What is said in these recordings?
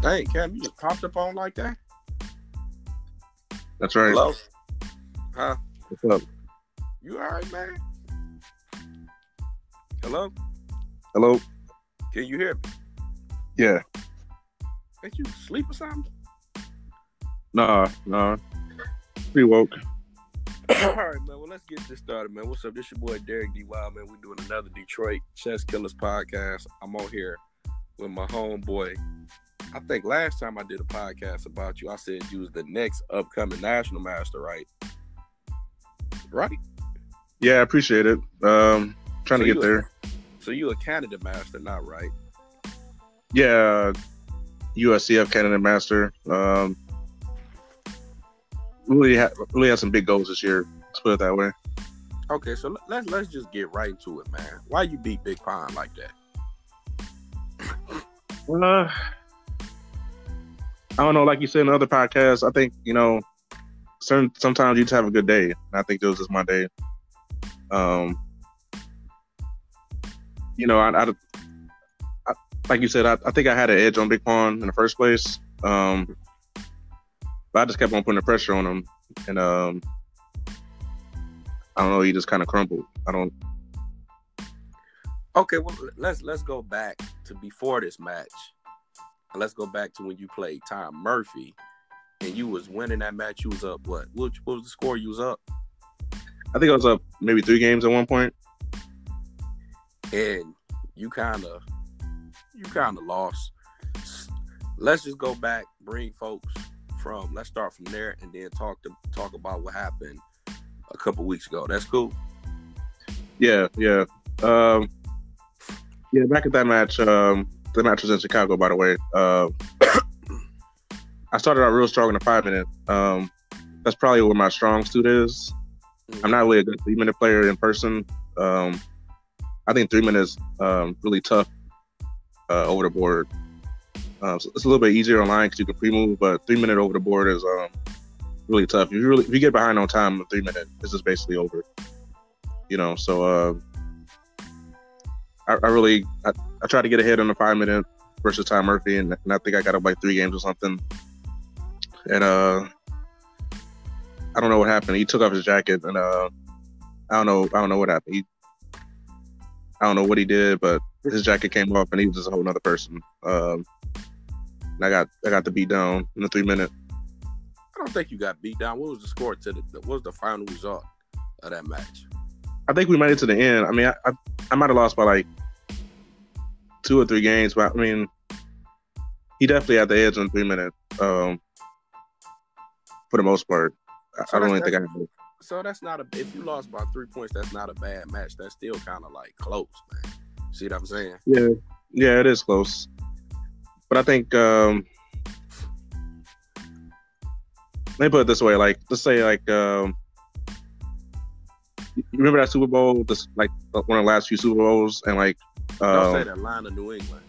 Dang, Cam, you just popped up on like that? That's right. Hello? Huh? What's up? You all right, man? Hello? Hello? Can you hear me? Yeah. Ain't you sleep or something? Nah, nah. Pretty woke. All right, man. Well, let's get this started, man. What's up? This is your boy Derek D. Wild, man. We're doing another Detroit Chess Killers podcast. I'm on here with my homeboy. I think last time I did a podcast about you, I said you was the next upcoming national master, right? Right? Yeah, I appreciate it. Um, trying So to get a- there. So you a candidate master, not right? Yeah, USCF Candidate Master. Um, really, ha- really have some big goals this year. Let's put it that way. Okay, so let- let's let's just get right into it, man. Why you beat Big Pine like that? Uh, I don't know. Like you said in other podcasts, I think you know, certain sometimes you just have a good day. And I think this was just my day. Um, you know, I, I, I like you said, I, I think I had an edge on Big Pond in the first place. Um, but I just kept on putting the pressure on him, and um, I don't know. He just kind of crumbled. I don't. Okay, well let's let's go back to before this match. Let's go back to when you played Tom Murphy, and you was winning that match. You was up what? What, what was the score? You was up, I think I was up maybe three games at one point. and you kind of you kind of lost. Let's just go back, bring folks from. Let's start from there, and then talk to talk about what happened a couple weeks ago. That's cool. Yeah, yeah. Um, yeah, back at that match, um, the match was in Chicago, by the way. Uh, I started out real strong in the five minute. Um, that's probably where my strong suit is. I'm not really a good three minute player in person. Um, I think three minutes um, really tough uh, over the board. Uh, so it's a little bit easier online because you can pre move, but three minute over the board is um, really tough. If you really if you get behind on time, three minute, this is basically over. You know, so uh, I, I really I, I tried to get ahead on the five minute versus Ty Murphy, and, and I think I got up like three games or something. And uh, I don't know what happened. He took off his jacket, and uh, I don't know. I don't know what happened. He, I don't know what he did, but his jacket came off, and he was just a whole other person. Um, and I got I got the beat down in the three minute. I don't think you got beat down. What was the score to the? What was the final result of that match? I think we made it to the end. I mean, I I, I might have lost by like two or three games, but I mean, he definitely had the edge in three minutes. Um, for the most part, I, So I don't really think I. Had So that's not a. If you lost by three points, that's not a bad match. That's still kind of like close, man. See what I'm saying? Yeah, yeah, it is close. But I think um let me put it this way, like let's say like um remember that Super Bowl, this like one of the last few Super Bowls and like Don't say um, Atlanta, New England.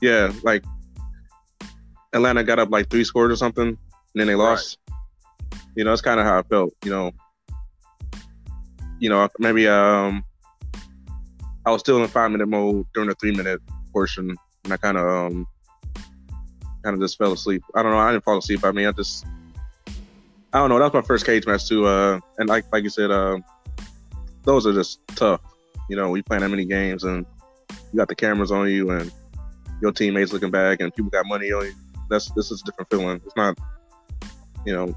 yeah, like Atlanta got up like three scores or something and then they lost. You know, that's kind of how I felt, you know. You know, maybe um I was still in five minute mode during the three minute portion and I kind of um kind of just fell asleep. I don't know. I didn't fall asleep. I mean, I just I don't know. That was my first cage match too. Uh, and like like you said, uh, those are just tough. You know, we playing that many games and you got the cameras on you and your teammates looking back and people got money on you. That's this is a different feeling. It's not, you know,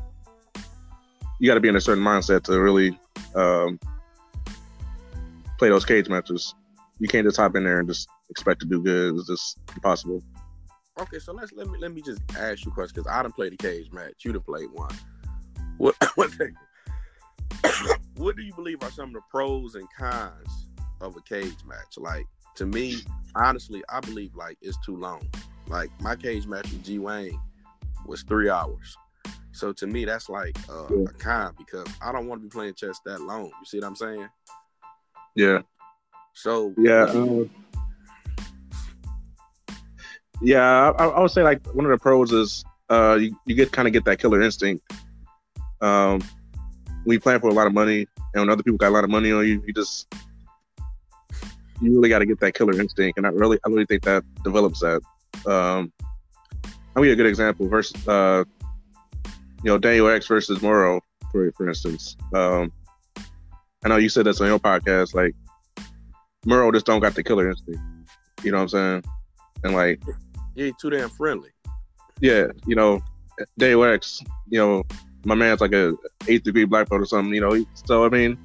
you got to be in a certain mindset to really um, play those cage matches. You can't just hop in there and just expect to do good. It's just impossible. Okay, so let's let me let me just ask you a question because I didn't play the cage match. You done play one. What what what do you believe are some of the pros and cons of a cage match? Like to me, honestly, I believe like it's too long. Like my cage match with G Wayne was three hours. So to me, that's like uh, a con because I don't want to be playing chess that long. You see what I'm saying? Yeah. So Yeah. what do you- um, yeah, I, I would say like one of the pros is uh, you, you get kind of get that killer instinct. Um, when you playing for a lot of money and when other people got a lot of money on you, you just you really got to get that killer instinct, and I really I really think that develops that. Um, I'll give you a good example versus uh, you know Daniel X versus Moro, for for instance. Um, I know you said this on your podcast, like Moro just don't got the killer instinct. You know what I'm saying? And like, he too damn friendly. Yeah, you know, Daniel X, you know, my man's like a eighth degree black belt or something. You know, so I mean,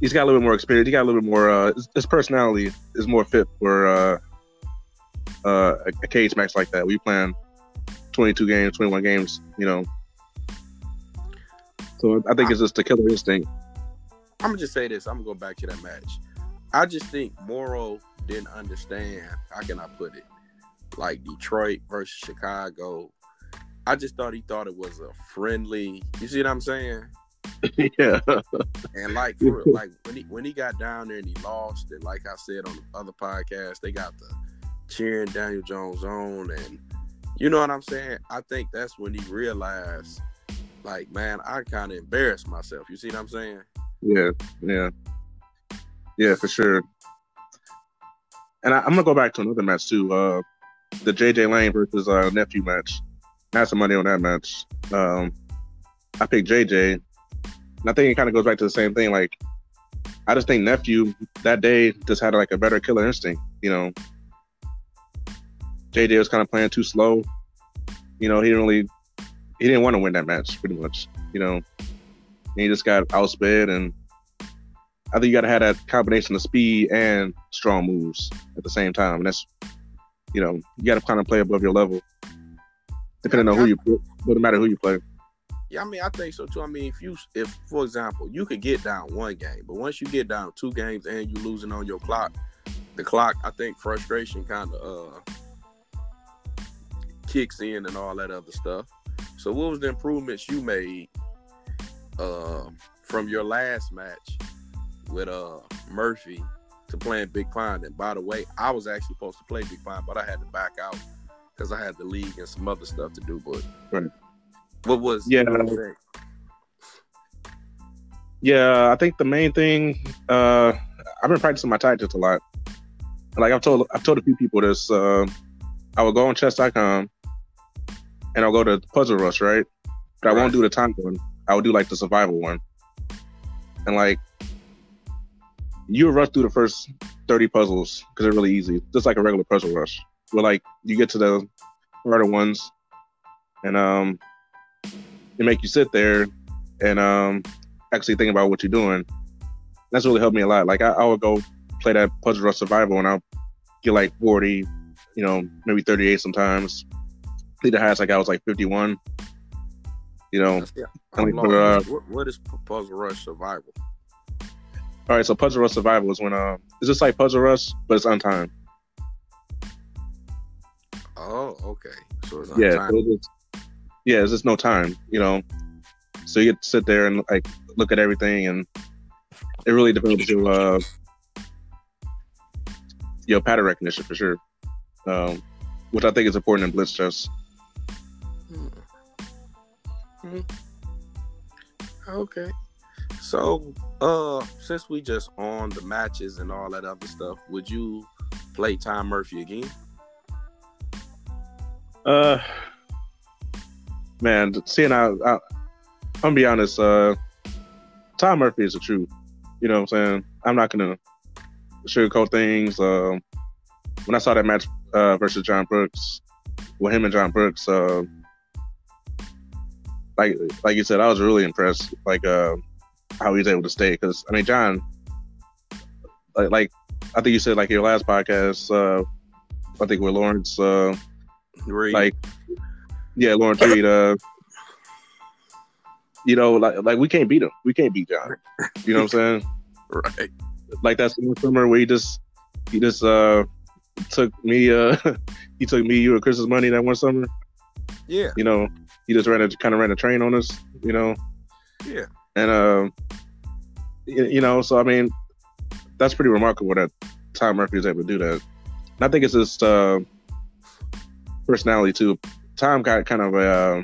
he's got a little bit more experience. He got a little bit more. Uh, his, his personality is more fit for uh, uh, a, a cage match like that. We plan 22 games, 21 games. You know, so I think it's just the killer instinct. I'm gonna just say this. I'm gonna go back to that match. I just think Moro didn't understand. How can I put it? Like Detroit versus Chicago. I just thought he thought it was a friendly. You see what I'm saying? yeah. And like, for, like when he when he got down there and he lost, and like I said on the other podcast, they got the cheering Daniel Jones on, and you know what I'm saying. I think that's when he realized, like, man, I kind of embarrassed myself. You see what I'm saying? Yeah, yeah, yeah, for sure. And I, am gonna go back to another match too. Uh, the JJ Lane versus uh, nephew match. I had some money on that match. Um, I picked JJ, and I think it kind of goes back to the same thing. Like, I just think nephew that day just had like a better killer instinct. You know, JJ was kind of playing too slow. You know, he didn't really, he didn't want to win that match pretty much. You know, he just got outsped, and I think you got to have that combination of speed and strong moves at the same time. And that's, you know, you got to kind of play above your level, depending on who you, doesn't matter who you play. Yeah, I mean, I think so too. I mean, if you, if for example, you could get down one game, but once you get down two games and you're losing on your clock, the clock, I think frustration kind of uh kicks in and all that other stuff. So, what was the improvements you made uh, from your last match with uh Murphy to playing Big Pine? And by the way, I was actually supposed to play Big Pine, but I had to back out because I had the league and some other stuff to do. But right. What was yeah? Yeah, I think the main thing uh, I've been practicing my tactics a lot. Like I've told I've told a few people this. Uh, I would go on chess.com and I'll go to Puzzle Rush, right? But I won't do the time one. I would do like the survival one. And like you rush through the first 30 puzzles because they're really easy, just like a regular puzzle rush. Where like you get to the harder ones and um it make you sit there and um actually think about what you're doing. That's really helped me a lot. Like I, I would go play that puzzle rush survival and I'll get like 40, you know, maybe 38 sometimes. I think the highest like I got was like 51. You know, yeah. uh, what, what is Puzzle Rush Survival? All right, so Puzzle Rush Survival is when uh, it's just like Puzzle Rush, but it's untimed. Oh, okay. So it's yeah, so it's yeah, it's just no time. You know, so you get to sit there and like look at everything, and it really develops your uh, your pattern recognition for sure, um, which I think is important in blitz chess. Mm-hmm. Okay. So, uh, since we just on the matches and all that other stuff, would you play Tom Murphy again? Uh, man, seeing I, I I'm gonna be honest. Uh, Tom Murphy is the truth. You know what I'm saying? I'm not gonna sugarcoat things. Um, when I saw that match uh, versus John Brooks, with him and John Brooks, uh, like like you said, I was really impressed. Like uh, how he was able to stay because I mean, John, like, like I think you said like your last podcast. Uh, I think with Lawrence, uh, Reed. like yeah, Lawrence Reed. Uh, you know, like like we can't beat him. We can't beat John. You know what I'm saying? right. Like that's one summer where he just he just uh took me uh he took me you and Chris's money that one summer. Yeah. You know, he just ran a kind of ran a train on us, you know. Yeah. And uh, you, you know, so I mean, that's pretty remarkable that Tom Murphy was able to do that. And I think it's just uh, personality too. Tom got kind of a uh,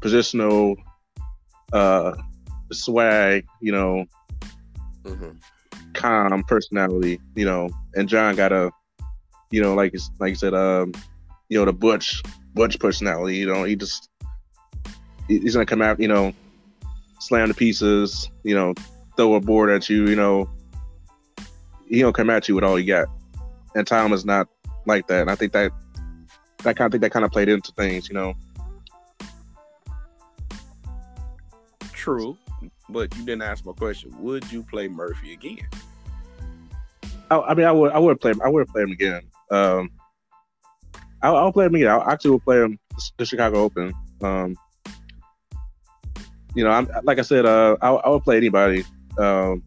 positional uh, swag, you know, mm-hmm. calm personality, you know, and John got a, you know, like like you said, um, you know, the butch butch personality. You know, he just he's gonna come out, you know, slam the pieces, you know, throw a board at you, you know. He don't come at you with all you got. And Tom is not like that. And I think that that kind of think that kind of played into things, you know. True, but you didn't ask my question. Would you play Murphy again? I, I mean, I would, I would play him. I would play him again. Um, I'll, I'll play him again. I actually will play him the Chicago Open. Um, you know, I'm like I said, uh, I, I would play anybody. Um,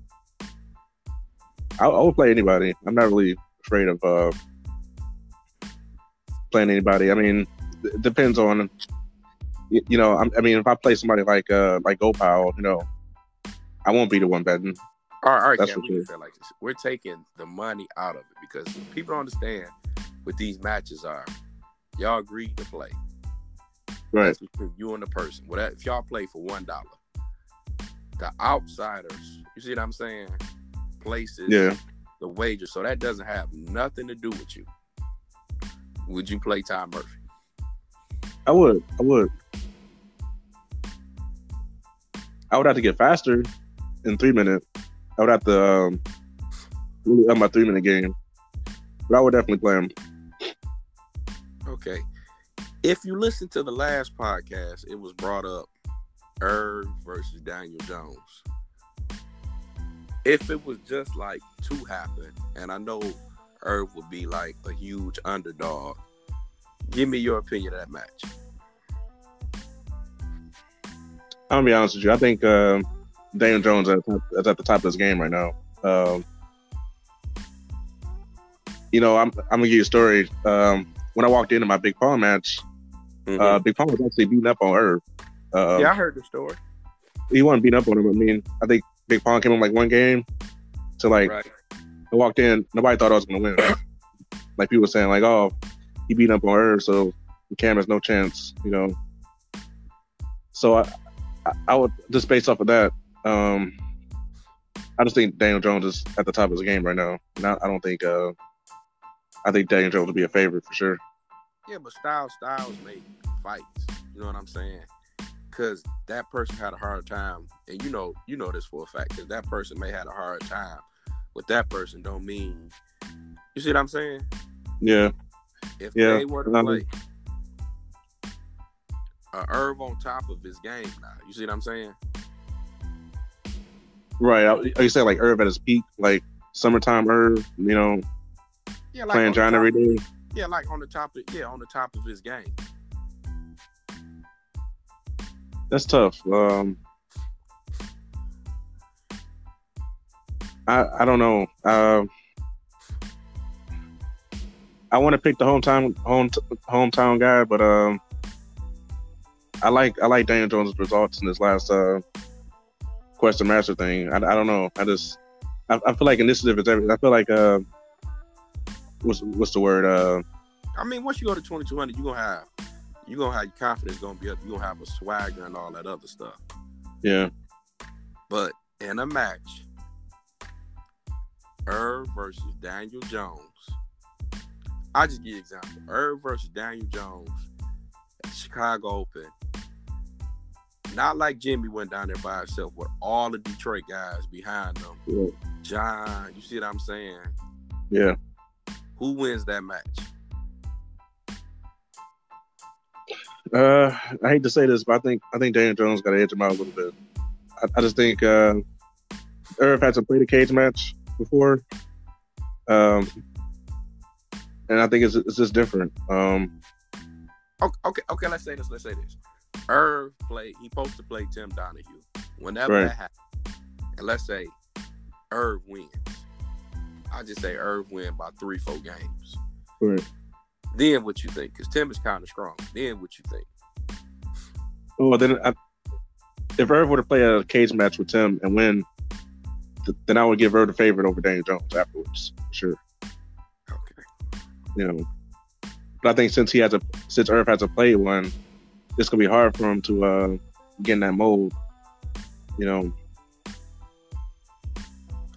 I, I would play anybody. I'm not really afraid of uh, playing anybody. I mean, it depends on, you, know, I, I mean, if I play somebody like uh, like Gopal, you know, I won't be the one betting. All right, all right, That's Cam, for we say like this. We're taking the money out of it because people don't understand what these matches are. Y'all agreed to play. Right. You and the person. Whatever. If y'all play for one dollar, the outsiders, you see what I'm saying? Places, Yeah. the wager. So that doesn't have nothing to do with you. Would you play Tom Murphy? I would. I would. I would have to get faster in three minutes. I would have to um, really up my three minute game. But I would definitely play him. Okay. If you listen to the last podcast, it was brought up Irv versus Daniel Jones. If it was just like two happen, and I know Irv would be like a huge underdog, give me your opinion of that match. I'm gonna be honest with you. I think um, Daniel Jones is at, the top of his game right now. Um, you know, I'm, I'm gonna give you a story. Um, when I walked into my Big Paul match, uh, Big Paul was actually beating up on Irv. Uh, yeah, I heard the story. he wasn't beating up on him. I mean, I think Big Paul came in like one game to like right. I walked in, nobody thought I was gonna win. like people were saying, like, oh, he beat up on her, so Cam has no chance, you know. So I, I, would just based off of that, um, I just think Daniel Jones is at the top of his game right now. Not, I don't think, uh, I think Daniel Jones will be a favorite for sure. Yeah, but Styles Styles make fights. You know what I'm saying? Because that person had a hard time, and you know, you know this for a fact. Because that person may had a hard time with that person, don't mean. You see what I'm saying? Yeah, If Yeah, they were to play a Irv on top of his game now, you see what I'm saying? right. Are you saying like Irv at his peak, like summertime Irv, you know, Yeah, like playing John every day? Yeah, like on the top of yeah, on the top of his game. That's tough. Um, I I don't know. Um, I want to pick the hometown home hometown guy, but um, I like I like Daniel Jones' results in this last uh, Question Master thing. I, I don't know. I just I, I feel like initiative is everything. I feel like uh, what's what's the word? Uh, I mean, once you go to 2200, you're gonna have you're gonna have your confidence gonna be up. You're gonna have a swagger and all that other stuff. yeah, But in a match, Irv versus Daniel Jones. I just give you an example. Irv versus Daniel Jones at Chicago Open. Not like Jimmy went down there by himself with all the Detroit guys behind him. yeah, John, you see what I'm saying? yeah. Who wins that match? Uh, I hate to say this, but I think I think Daniel Jones got to edge him out a little bit. I, I just think uh, Irv had to play the cage match before, um, and I think it's it's just different. Um, Okay, okay, okay. Let's say this. Let's say this. Irv played. He supposed to play Tim Donahue. Whenever Right. that happens, and let's say Irv wins. I just say Irv win by three, four games. right. Then what you think? Because Tim is kind of strong. Then what you think? Oh, then I, if Irv were to play a cage match with Tim and win, then I would give Irv the favorite over Daniel Jones afterwards. Sure, Okay. you know. But I think since he has a since Irv hasn't played one, it's gonna be hard for him to uh, get in that mold. You know,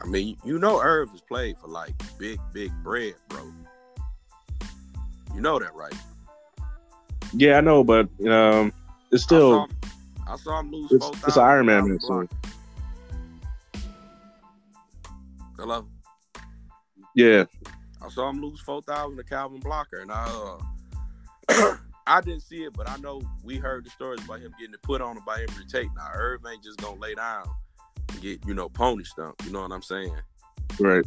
I mean, you know, Irv has played for like big, big bread, bro. You know that, right? Yeah, I know, but um, it's still. I saw, I saw him lose. It's, it's an Iron Man match. So. Hello. Yeah. I saw him lose four thousand to Calvin Blocker, and I uh, I didn't see it, but I know we heard the stories about him getting it put on by every tape. Now Irv ain't just gonna lay down and get you know pony stump. You know what I'm saying? Right.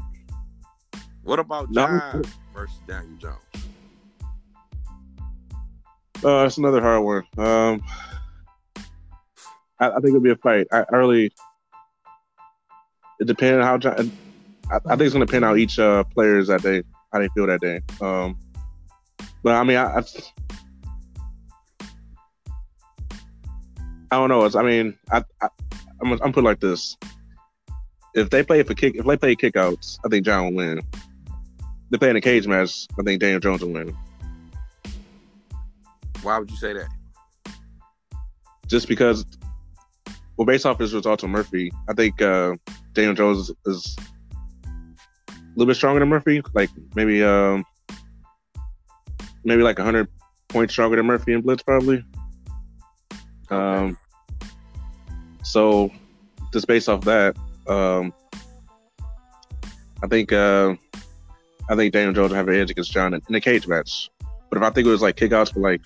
What about John versus Daniel Jones? Uh, it's another hard one. Um, I, I think it'll be a fight. I, I really. It depends on how John. I, I, think it's gonna depend on each uh, players that day, how they feel that day. Um, but I mean, I, I, I don't know. It's, I mean, I, I I'm, I'm put like this. If they play for kick, if they play kickouts, I think John will win. If they play in a cage match, I think Daniel Jones will win. Why would you say that? Just because, well, based off his results with Murphy, I think uh, Daniel Jones is a little bit stronger than Murphy. Like maybe, um, maybe like hundred points stronger than Murphy in Blitz, probably. Okay. Um, so just based off that, um, I think uh, I think Daniel Jones will have an edge against John in, in a cage match. But if I think it was like kickouts for like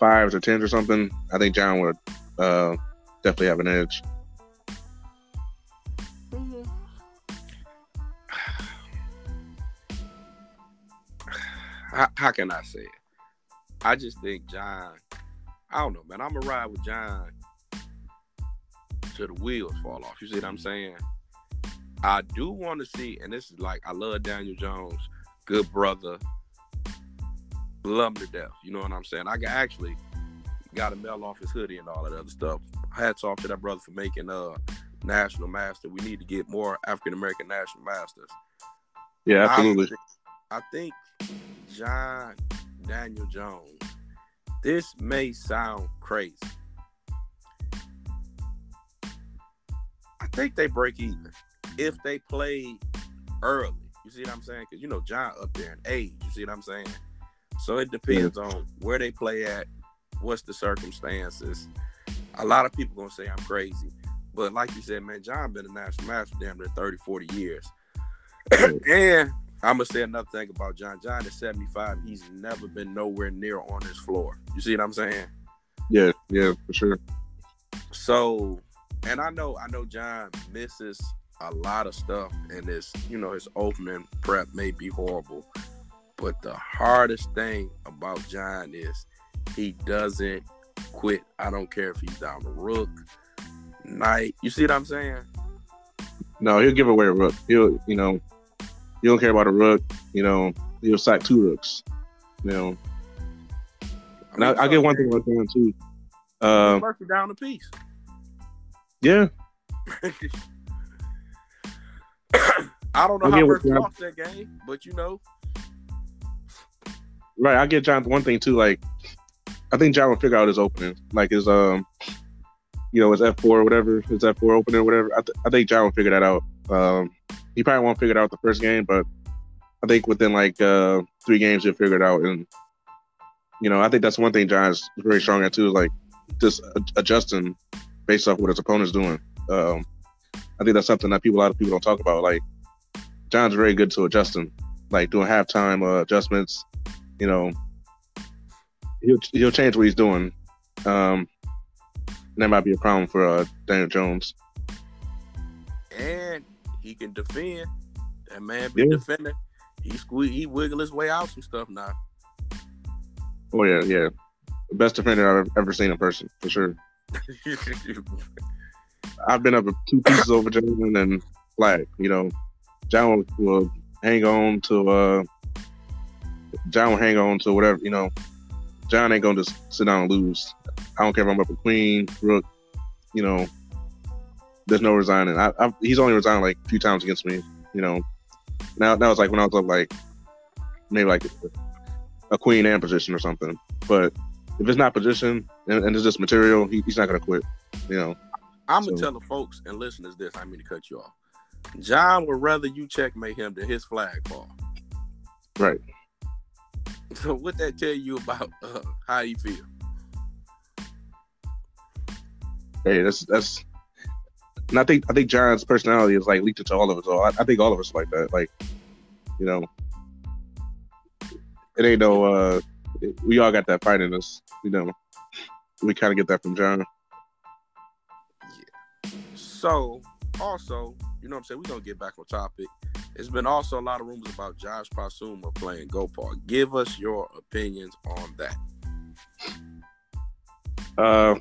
fives or tens or something, I think John would uh, definitely have an edge. How, how, can I say it? I just think John. I don't know, man. I'm gonna ride with John till the wheels fall off. You see what I'm saying? I do want to see, and this is like I love Daniel Jones, good brother, love him to death. You know what I'm saying? I actually got a mail off his hoodie and all that other stuff. Hats off to that brother for making a uh, national master. We need to get more African American national masters. Yeah, absolutely. I think, I think John Daniel Jones. This may sound crazy. I think they break even if they play early. You see what I'm saying? Because you know John up there in age. You see what I'm saying? So it depends on where they play at, what's the circumstances. A lot of people gonna say I'm crazy, but like you said, man, John been a national master damn near 30, 40 years. and I'm gonna say another thing about John. John is 75. He's never been nowhere near on this floor. You see what I'm saying? Yeah, yeah, for sure. So, and I know, I know John misses a lot of stuff, and this, you know, his opening prep may be horrible, but the hardest thing about John is he doesn't quit. I don't care if he's down the rook, knight. You see what I'm saying? No, he'll give away a rook. He'll, you know, you don't care about a rook. You know, you'll sack two rooks. You know, I I, I get one thing about John too. Um, Murphy down a piece. Yeah. I don't know how Murphy lost that game, but you know, Right, I get John one thing too. Like, I think John will figure out his opening, like his um, you know, his F four or whatever, his F four opening or whatever. I, th- I think John will figure that out. Um, he probably won't figure it out the first game, but I think within like uh three games he'll figure it out. And you know, I think that's one thing John's very strong at too, is like just adjusting based off what his opponent's doing. Um, I think that's something that people a lot of people don't talk about. Like John's very good to adjusting, like doing halftime uh, adjustments, you know, he'll he'll change what he's doing. Um, that might be a problem for uh, Daniel Jones. And he can defend. That man be yeah. defending. He squeeze, he wiggle his way out some stuff now. Oh yeah, yeah. The best defender I've ever seen in person for sure. I've been up two pieces over John and flag. You know, John will, hang on to uh, John will hang on to whatever, you know. John ain't gonna just sit down and lose. I don't care if I'm up a queen, rook, you know. There's no resigning. I, I, he's only resigned like a few times against me, you know. Now, now it's like when I was up like maybe like a queen and position or something. But if it's not position and, and it's just material, he, he's not gonna quit, you know. I'm gonna tell the folks and listeners this. I mean to cut you off. John would rather you checkmate him than his flag fall. Right. So what that tell you about uh, how you feel? Hey, that's that's. And I think I think John's personality is like leaked into all of us. So I, I think all of us like that. Like, you know, it ain't no. uh We all got that fight in us. You know, we kind of get that from John. Yeah. So also, you know what I'm saying? We're gonna get back on topic. There's been also a lot of rumors about Josh Pasulma playing Gopal. Give us your opinions on that. Uh,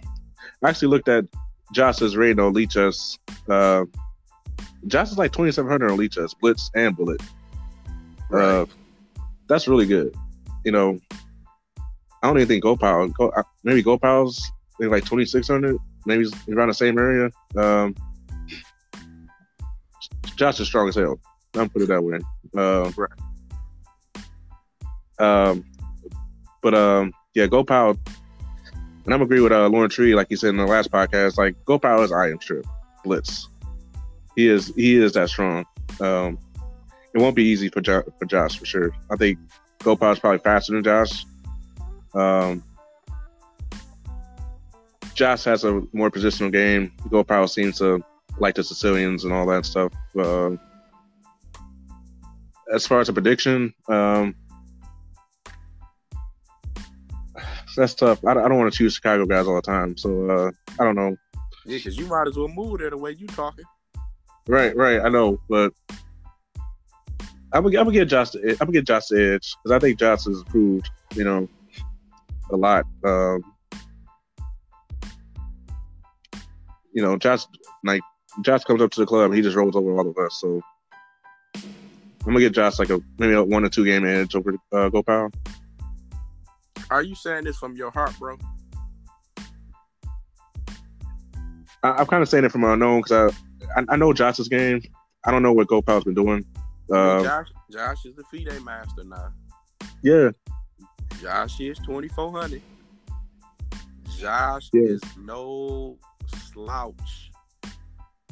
I actually looked at Josh's rating on Lichess. Uh, Josh is like 2,700 on Lichess, Blitz and Bullet. Uh, that's really good. You know, I don't even think Gopal, Go, uh, maybe Gopal's maybe like 2,600, maybe around the same area. Um, Josh is strong as hell. I'm put it that way. Uh, Right. Um, but um, yeah, Gopal, and I'm agree with uh, Lawrence Reed, like he said in the last podcast. Like Gopal is Iron Strip Blitz. He is he is that strong. Um, it won't be easy for jo- for Josh for sure. I think Gopal is probably faster than Josh. Um, Josh has a more positional game. Gopal seems to like the Sicilians and all that stuff. Uh, as far as a prediction, um, that's tough. I, I don't want to choose Chicago guys all the time, so uh, I don't know. Yeah, because you might as well move there the way you talking. Right, right. I know, but I'm gonna, I'm gonna get Josh. The, I'm gonna get Josh the edge because I think Josh has improved, you know, a lot. Um, you know, Josh like Josh comes up to the club, he just rolls over all of us. So I'm gonna get Josh like a maybe a one or two game edge over uh, Gopal. Are you saying this from your heart, bro? I, I'm kind of saying it from unknown because I, I I know Josh's game. I don't know what Gopal's been doing. Uh, Josh, Josh is the FIDE master now. yeah, Josh is 2400. Josh Yeah. is no slouch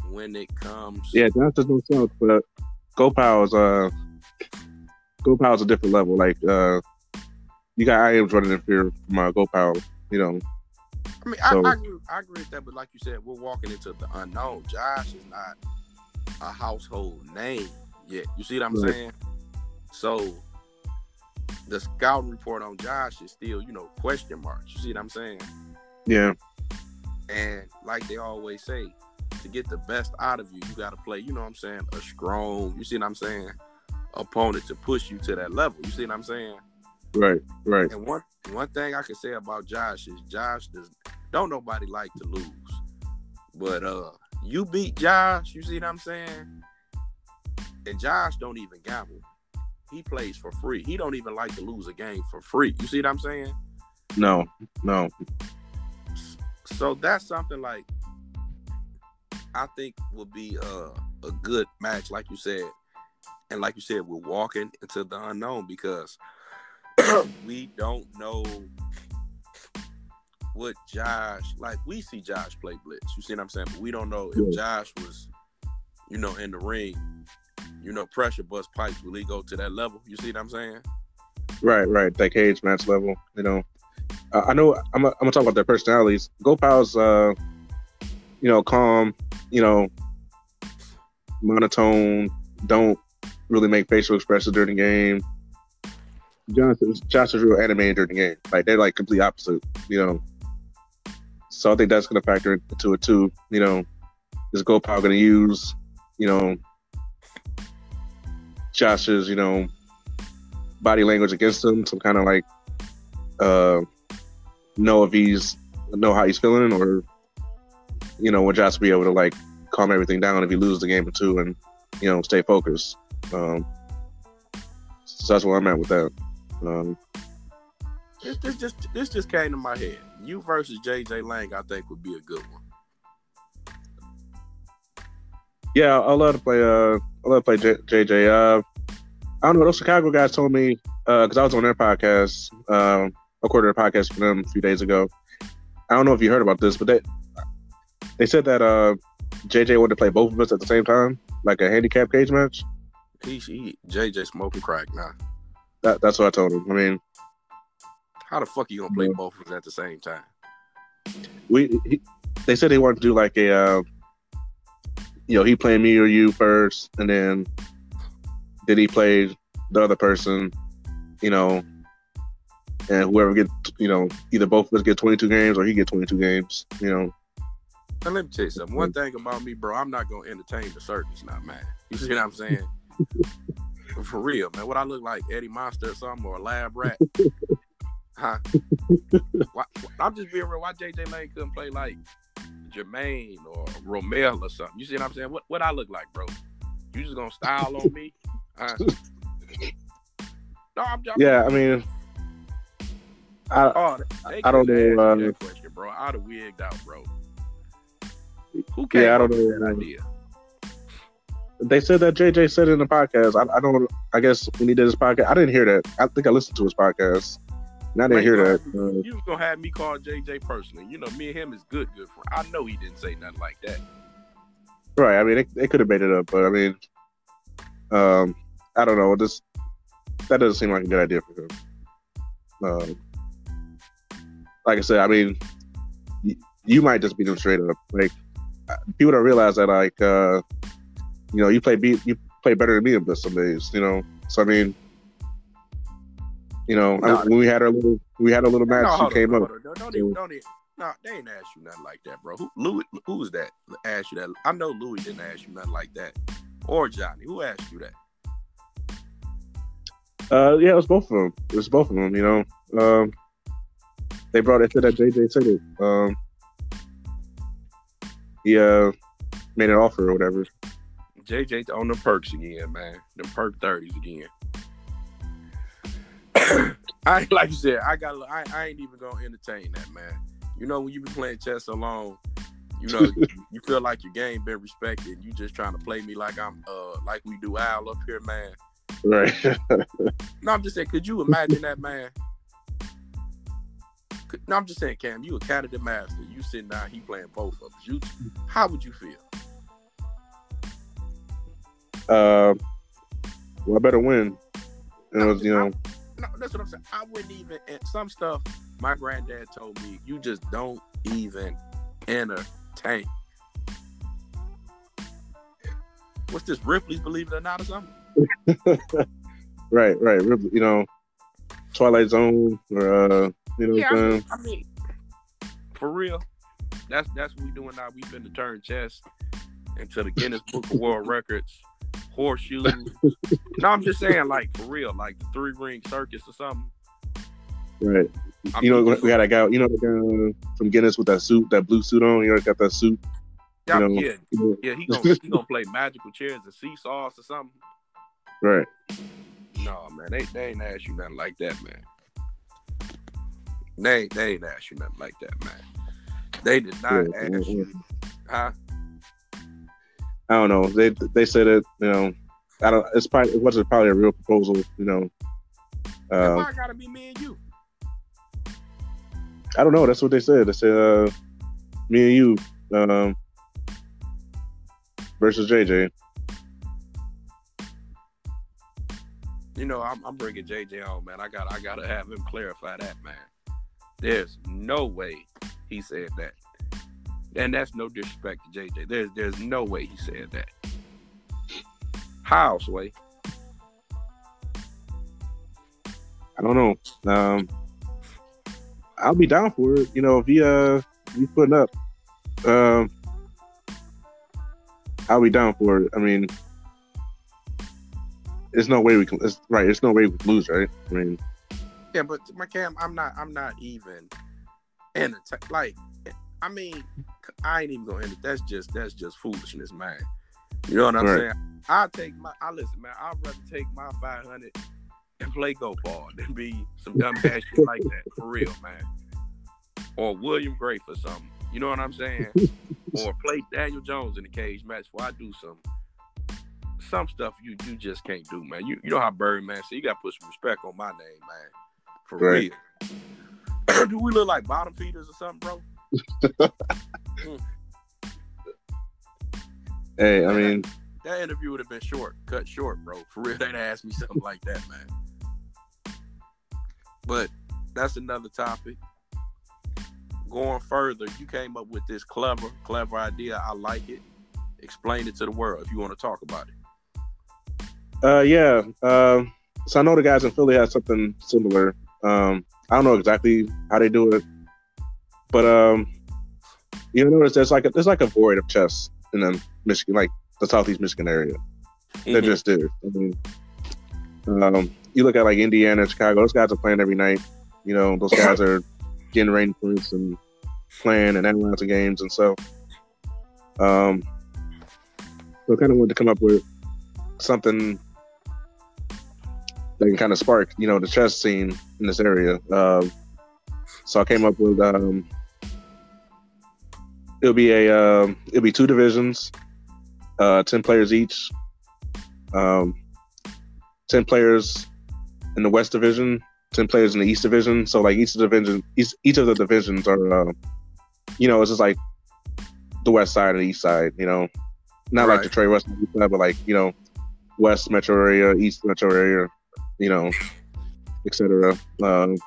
when it comes. Yeah, Josh does no slouch, but Gopal is uh Gopal is a different level. Like uh you got IAMs running in fear from uh, Power. you know. I mean, I, I, agree, I agree with that, but like you said, we're walking into the unknown. Josh is not a household name yet. You see what I'm Right. saying? So the scouting report on Josh is still, you know, question marks. You see what I'm saying? Yeah, And like they always say, to get the best out of you, you got to play, you know what I'm saying, a strong, you see what I'm saying, opponent to push you to that level. You see what I'm saying? Right, right. And one one thing I can say about Josh is Josh does don't nobody like to lose. But uh you beat Josh, you see what I'm saying? And Josh don't even gamble. He plays for free. He don't even like to lose a game for free. You see what I'm saying? No, no. So that's something like I think would be uh, a good match, like you said. And like you said, we're walking into the unknown because we don't know what Josh like. We see Josh play blitz. You see what I'm saying? But we don't know if Josh was, you know, in the ring. You know, pressure bust pipes. Will he go to that level? You see what I'm saying? Right, right. That cage match level, you know. Uh, I know I'm, I'm gonna talk about their personalities. Gopal's uh you know, calm, you know, monotone, don't really make facial expressions during the game. Josh is real animated during the game. Like they're like complete opposite, you know. So I think that's gonna factor into it too. You know, is Gopal gonna use, you know, Josh's, you know, body language against him, some kind of like uh know if he's know how he's feeling or you know, would Josh be able to like calm everything down if he loses the game or two and, you know, stay focused. Um so that's where I'm at with that. Um This, this just this just came to my head. You versus JJ Lang, I think would be a good one. yeah, I love to play uh I love to play J- JJ. Uh I don't know, those Chicago guys told me because I was on their podcast, um, recorded a podcast for them a few days ago. I don't know if you heard about this, but they they said that uh, JJ wanted to play both of us at the same time, like a handicap cage match. He, he JJ smoking crack now. That, that's what I told him. I mean, How the fuck are you gonna play both of us at the same time? We he, they said they wanted to do like a, uh, you know, he played me or you first, and then then he played the other person, you know, and whoever get you know either both of us get 22 games or he get 22 games, you know. And let me tell you something. One thing about me, bro, I'm not gonna entertain the circus not man. You see what I'm saying? For real, man. What I look like, Eddie Munster or something, or a lab rat? Huh? why, I'm just being real. Why JJ Lane couldn't play like Jermaine or Romel or something? You see what I'm saying? What what I look like, bro? You just gonna style on me? Huh? No, I'm just Yeah, I mean, I Oh, I don't know, uh, question, bro. I'd have wigged out, bro. Who came Yeah, I don't know, that idea? They said that JJ said it in the podcast. I, I don't. I guess when he did his podcast, I didn't hear that. I think I listened to his podcast. And I didn't Man, hear that. Uh, You was gonna have me call JJ personally. You know, me and him is good, good friend. I know he didn't say nothing like that. right. I mean, they, they could have made it up, but I mean, um, I don't know. This that doesn't seem like a good idea for him. Um, like I said, I mean, y- you might just beat him straight up. Like people don't realize that, like, uh, you know, you play beat you play better than me in some days. You know, so I mean. You know, I- when we had our little, we had a little match. no, you came on, up. on. Don't, don't even, don't even. No, they ain't ask you nothing like that, bro. Who, Louis, who was that? Asked you that? I know Louis didn't ask you nothing like that, or Johnny. Who asked you that? Uh, yeah, it was both of them. It was both of them. You know, um, they brought it to that JJ it. Um, he uh made an offer or whatever. JJ on the perks again, man. The perk thirties again. I like you said, I got. I, I ain't even gonna entertain that, man. You know, when you been playing chess so long, you know, you, feel like your game been respected. You just trying to play me like I'm, uh, like we do Al up here, man. Right. No, I'm just saying, could you imagine that, man? Could, no, I'm just saying, Cam, you a candidate master. You sitting down, he playing both of us. You, how would you feel? Uh, well, I better win. And it was, you know, No, that's what I'm saying. I wouldn't even. And some stuff my granddad told me, you just don't even entertain. What's this, Ripley's Believe It or Not or something? right, right. You know, Twilight Zone or uh, you know, Yeah, I what I'm mean. I mean, for real. That's that's what we doing now. We've been to turn chess into the Guinness Book of World Records, horseshoes. no, I'm just saying, like for real, like the three ring circus or something. right. I You know, we had a guy. You know, the guy from Guinness with that suit, that blue suit on. You know, got that suit. yeah, you know, yeah, you yeah. He gonna he gonna play magical chairs and seesaws or something. Right. No, man, they, they ain't ask you nothing like that, man. They they ain't ask you nothing like that, man. They did not Yeah, ask yeah, you, huh? I don't know. They they said it. You know, I don't. It's probably it wasn't probably a real proposal. You know. And Uh, why it gotta be me and you? I don't know. That's what they said. They said uh, me and you um, versus JJ. You know, I'm, I'm bringing JJ on, man. I got I gotta have him clarify that, man. There's no way he said that, and that's no disrespect to JJ. There's there's no way he said that. How, Sway? I don't know. Um, I'll be down for it. You know, if he uh he putting up, um, I'll be down for it. I mean, there's no way we can. It's, right, there's no way we can lose, right? I mean, Yeah, but my cam, I'm not. I'm not even in entertain. Like, I mean, I ain't even gonna end it. That's just that's just foolishness, man. You know what I'm Right. saying? I take my. I listen, man. I'd rather take my 500 and play Gopal than be some dumb ass shit like that for real, man. Or William Gray for something. You know what I'm saying? or play Daniel Jones in the cage match before I do some some stuff you you just can't do, man. You you know how Birdman said you gotta put some respect on my name, man. For Right. real. do we look like bottom feeders or something, bro? hey, I mean, That interview would have been short, cut short, bro. For real, they'd ask me something like that, man. But that's another topic. Going further, you came up with this clever, clever idea. I like it. Explain it to the world if you want to talk about it. Uh, yeah. Um, so I know the guys in Philly have something similar. Um, I don't know exactly how they do it, but um, you notice there's like a, there's like a void of chess in the Michigan, like the Southeast Michigan area. Mm-hmm. They just do. I mean, um, you look at like Indiana, Chicago. Those guys are playing every night. You know, those guys are getting rain points and playing and analyzing games, and so, um, so I kind of wanted to come up with something that can kind of spark, you know, the chess scene in this area. Um, so I came up with um, it'll be a uh, it'll be two divisions, uh, ten players each. Um, ten players in the West Division, ten players in the East Division. So like each of the division, each each of the divisions are, uh, you know, it's just like the West side and the East side. You know, not right. like Detroit West, but like you know, West Metro area, East Metro area, you know, etc. Um,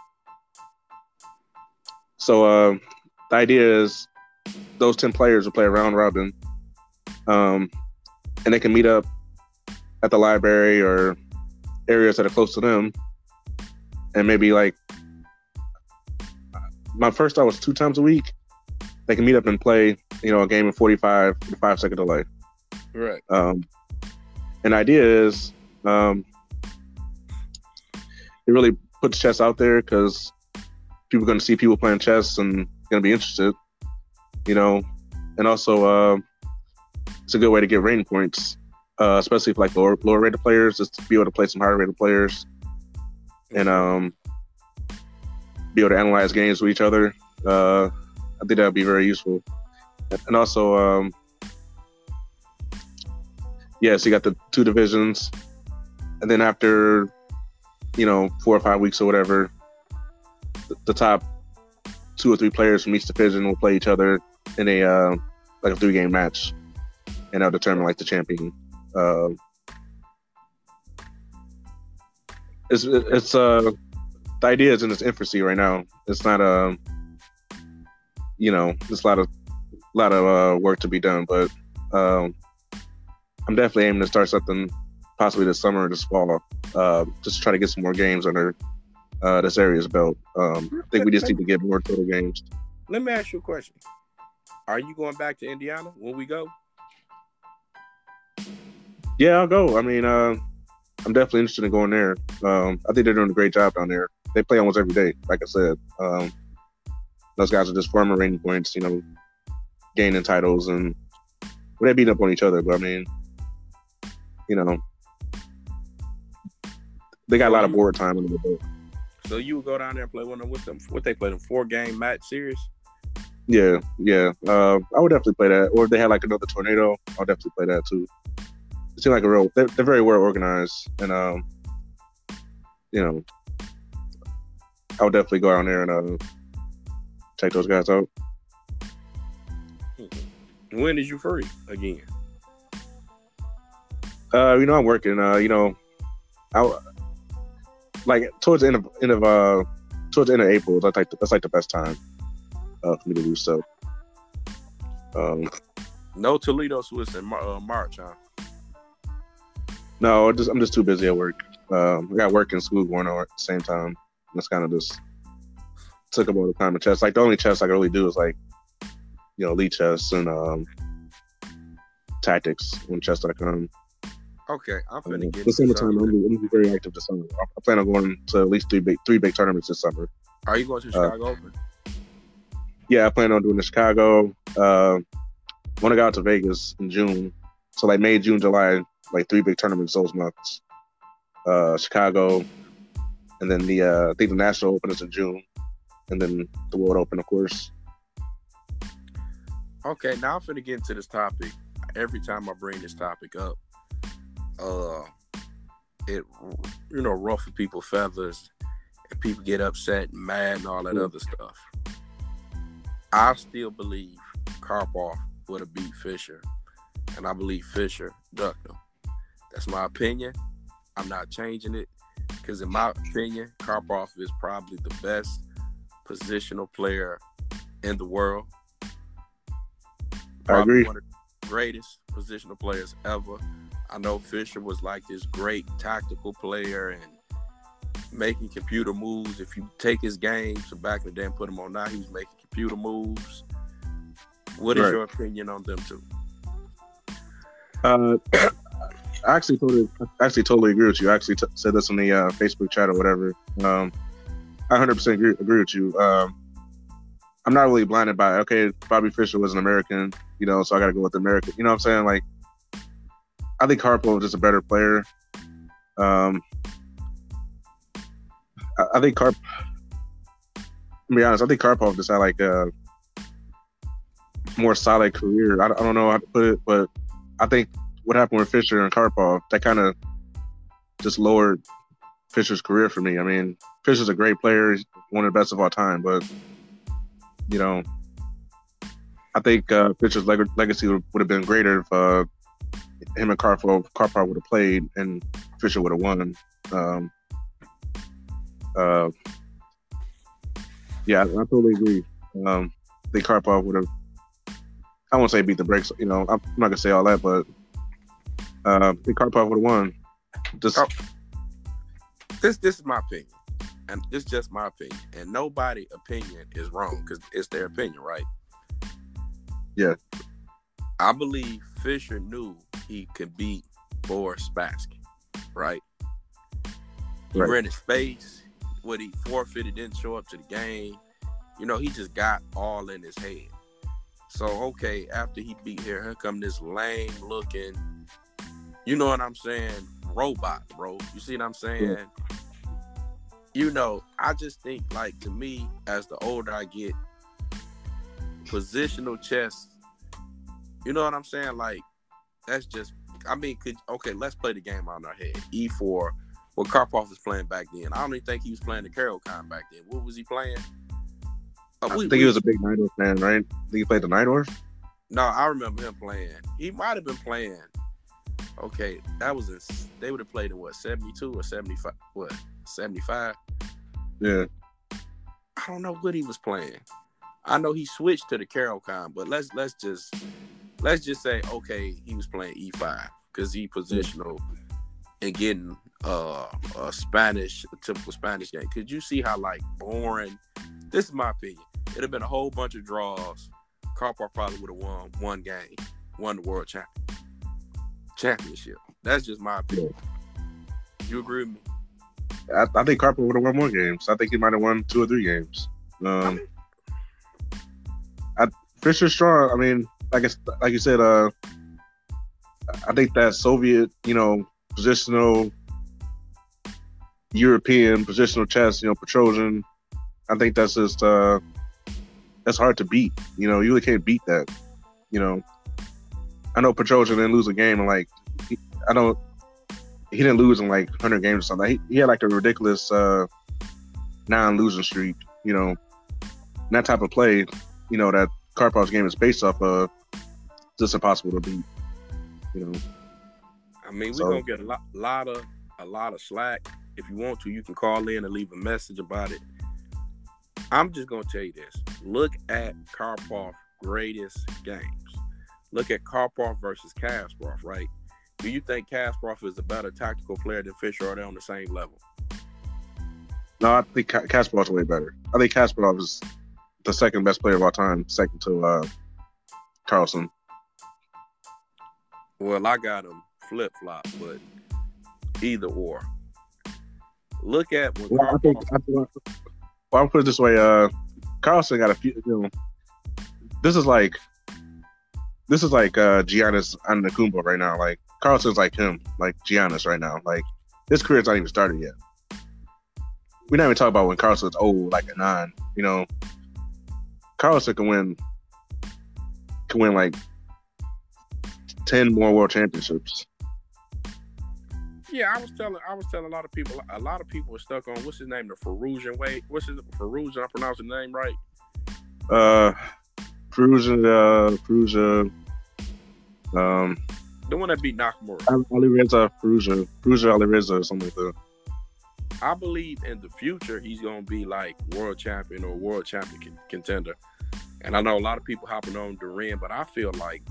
so uh, the idea is those ten players will play a round robin, um, and they can meet up at the library or areas that are close to them, and maybe like my first thought was two times a week. They can meet up and play, you know, a game in 45 five second delay. Right. Um, and the idea is um, it really puts chess out there because people are going to see people playing chess and going to be interested, you know, and also uh, it's a good way to get rating points, uh, especially for like lower lower rated players, just to be able to play some higher rated players, and um, be able to analyze games with each other. Uh, I think that would be very useful, and also, um, yeah, so you got the two divisions, and then after you know, four or five weeks or whatever, the, the top two or three players from each division will play each other in a uh, like a three game match, and that'll determine like the champion. Uh, it's it's uh the idea is in its infancy right now. It's not a um, you know, there's a lot of lot of uh, work to be done, but um, I'm definitely aiming to start something possibly this summer or this fall, uh, just try to get some more games under uh, this area's belt. Um, I think we just need to get more total games. Let me ask you a question. Are you going back to Indiana when we go? Yeah, I'll go. I mean, uh, I'm definitely interested in going there. Um, I think they're doing a great job down there. They play almost every day, like I said. Um, those guys are just farming rating points, you know, gaining titles, and well, they beat up on each other. But I mean, you know, they got a lot of board time in the book. So you would go down there and play one of them with them. What they play them four game match series? Yeah, yeah. Uh, I would definitely play that. Or if they had like another tornado, I'll definitely play that too. It seems like a real. They're, they're very well organized, and um, you know, I would definitely go down there and uh, check those guys out. When is you free again? Uh, you know, I'm working. Uh, you know, I like towards the end of end of uh towards the end of April. That's like that's like the best time uh, for me to do so. Um, no Toledo Swiss in Mar- uh, March, huh? No, just, I'm just too busy at work. Um, I got work and school going on at the same time. That's kind of just took up all the time of chess. Like the only chess I can really do is like, you know, Lichess and um, tactics on chess.com. Okay, I'm finna um, get the summertime. I'm, I'm gonna be very active this summer. I plan on going to at least three big three big tournaments this summer. Are you going to uh, Chicago uh, Open? Yeah, I plan on doing the Chicago. Uh, want to go out to Vegas in June. So like May, June, July, like three big tournaments those months. Uh, Chicago, and then the uh, I think the National Open is in June, and then the World Open, of course. Okay, now I'm finna get into this topic. Every time I bring this topic up, uh it you know ruffle people's feathers and people get upset and mad and all that mm. other stuff. I still believe Karpov would have beat Fischer, and I believe Fischer ducked him. That's my opinion. I'm not changing it because in my opinion, Karpov is probably the best positional player in the world. I agree. One of the greatest positional players ever. I know Fischer was like this great tactical player and making computer moves. If you take his game to back in the day and put him on now, he was making computer moves. What is Right. your opinion on them two? Uh, I actually totally, I actually totally agree with you. I actually t- said this on the uh, Facebook chat or whatever. Um, I 100% agree, agree with you. Um, I'm not really blinded by okay, Bobby Fischer was an American, you know, so I got to go with American. You know what I'm saying? Like, I think Karpov is just a better player. Um, I, I think Karp. To be honest, I think Karpov just had like a more solid career. I, I don't know how to put it, but I think what happened with Fischer and Karpov, that kind of just lowered Fischer's career for me. I mean, Fischer's a great player, one of the best of all time, but you know, I think uh, Fischer's leg- legacy would, would have been greater if uh, him and Karpov Karpov would have played and Fischer would have won. Um, uh, yeah, I, I totally agree. Um, think Karpov would have. I won't say beat the brakes. You know, I'm not gonna say all that, but uh, I think Karpov would have won. Just Oh. This this is my opinion, and this is just my opinion, and nobody opinion is wrong because it's their opinion, right? Yeah. I believe Fischer knew he could beat Boris Spassky, right? He Right. rented space. What he forfeited didn't show up to the game. You know, he just got all in his head. So okay, after he beat here, here come this lame looking, you know what I'm saying, robot, bro. You see what I'm saying? You know, I just think like to me, as the older I get, positional chess, you know what I'm saying? Like, that's just I mean, could okay, let's play the game on our head. E4, what Karpov was playing back then. I don't even think he was playing the Caro-Kann back then. What was he playing? Uh, I think we- he was a big Najdorf fan, right? I think he played the Najdorf. No, I remember him playing. He might have been playing. Okay, that was in. They would have played in what seventy two or seventy five? What seventy five? Yeah, I don't know what he was playing. I know he switched to the Caro-Kann, but let's let's just let's just say okay, he was playing E five because he positional and getting uh a Spanish, a typical Spanish game. Could you see how like boring? This is my opinion. It'd have been a whole bunch of draws. Karpov probably would have won one game, won the world champion championship. That's just my opinion. You agree with me? I, I think Karpov would have won more games. I think he might have won two or three games. Um, I, Fischer's strong. I mean, like it's, like you said, uh, I think that Soviet, you know, positional European positional chess, you know, Petrosian. I think that's just uh, that's hard to beat. You know, you really can't beat that. You know, I know Petrosian didn't lose a game and like he, I don't. He didn't lose in like 100 games or something. He, he had like a ridiculous uh, non-losing streak. You know, and that type of play, you know, that Karpov's game is based off of, just impossible to beat. You know, I mean, we're So- gonna get a lot, lot of a lot of slack. If you want to, you can call in and leave a message about it. I'm just gonna tell you this: look at Karpov greatest games. Look at Karpov versus Kasparov. Right? Do you think Kasparov is a better tactical player than Fischer? Or are they on the same level? no, I think Ka- Kasparov's way better. I think Kasparov is the second best player of all time, second to uh, Carlsen. Well, I got him flip flop, but either or. Look at when Well, I Karpov. think, I think well, I'll put it this way: uh, Carlsen got a few. You know, this is like this is like uh, Giannis Antetokounmpo right now. Like Carlsen's like him, like Giannis right now. Like his career's not even started yet. We're not even talking about when Carlsen's old, like a nine. You know, Carlsen can win can win like ten more world championships. Yeah, I was telling I was telling a lot of people a lot of people were stuck on what's his name, the Ferrugian way. What's his Ferrugian? I pronounced the name right. Uh, Perusia, uh, Perusia, um, The one that beat Nakamura. Ali Reza, Perusia, Perusia Ali Reza, or something like that. I believe in the future he's gonna be like world champion or world champion con- contender. And I know a lot of people hopping on Duran, but I feel like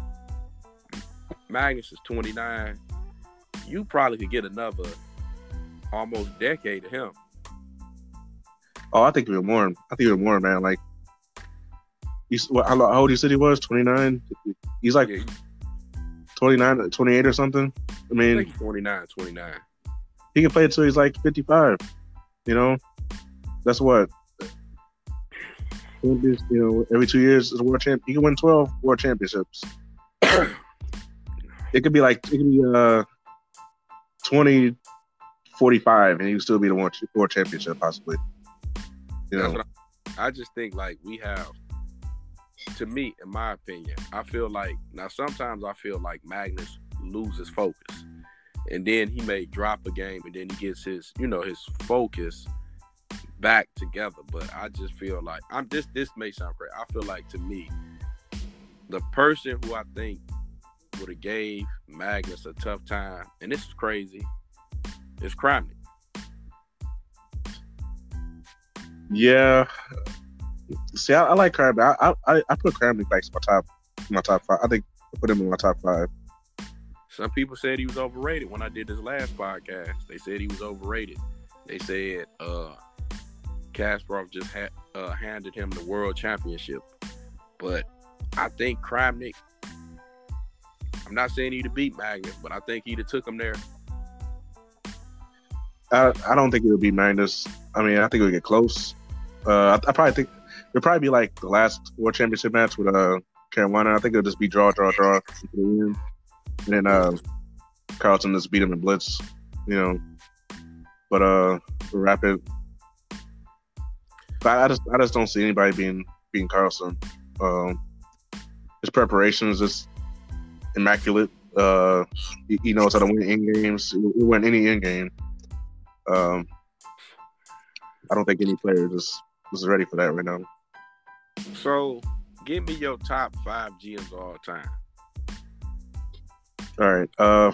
Magnus is 29. You probably could get another almost decade of him. Oh, I think even more. I think even more, man. Like, he's what, how how old you said he was? 29. He's like Yeah, he- 29, 28 or something. I I mean, think 29, 29. he can play until he's like 55. You know, that's what. You know, every two years is a world champ. He can win 12 world championships. It could be like it could be uh 20, 45, and he would still be the world, world championship possibly. You know, I, I just think like we have to me, in my opinion, I feel like now sometimes I feel like Magnus loses focus. And then he may drop a game and then he gets his, you know, his focus back together. But I just feel like I'm this this may sound crazy. I feel like to me, the person who I think would have gave Magnus a tough time, and this is crazy, is Kramnik. yeah. See, I, I like Kramnik. I, I I put Kramnik back to my top my top five. I think I put him in my top five. Some people said he was overrated when I did this last podcast. They said he was overrated. They said uh Kasparov just had uh, handed him the world championship. But I think Kramnik I'm not saying he'd have beat Magnus, but I think he'd have took him there. I, I don't think it would be Magnus. I mean, I think it would get close. Uh, I, I probably think it'd probably be like the last World Championship match with uh Caruana. I think it'll just be draw, draw, draw and then uh, Carlton just beat him in blitz. You know, but uh, rapid. But I just I just don't see anybody being being Carlsen. Um, his preparation is just immaculate. Uh, he, he knows how to win in games. He win any in game. Um, I don't think any player is is ready for that right now. So give me your top five GMs of all time. All right. Uh,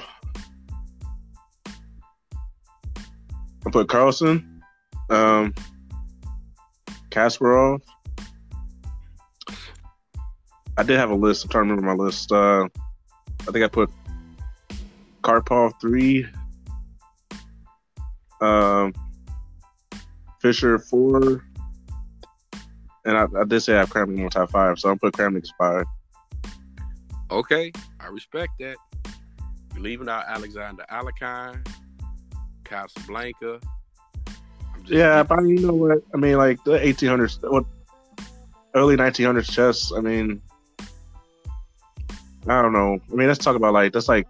I put Carlsen, um, Kasparov. I did have a list. I'm trying to remember my list. Uh, I think I put Karpov three, um, Fischer four, and I, I did say I have Kramnik in my top five, so I'm put Kramnik as five. Okay, I respect that. You're leaving out Alexander Alekhine, Capablanca. Yeah, but you know what? I mean, like the 1800s, what early 1900s chess. I mean, I don't know. I mean, let's talk about like that's like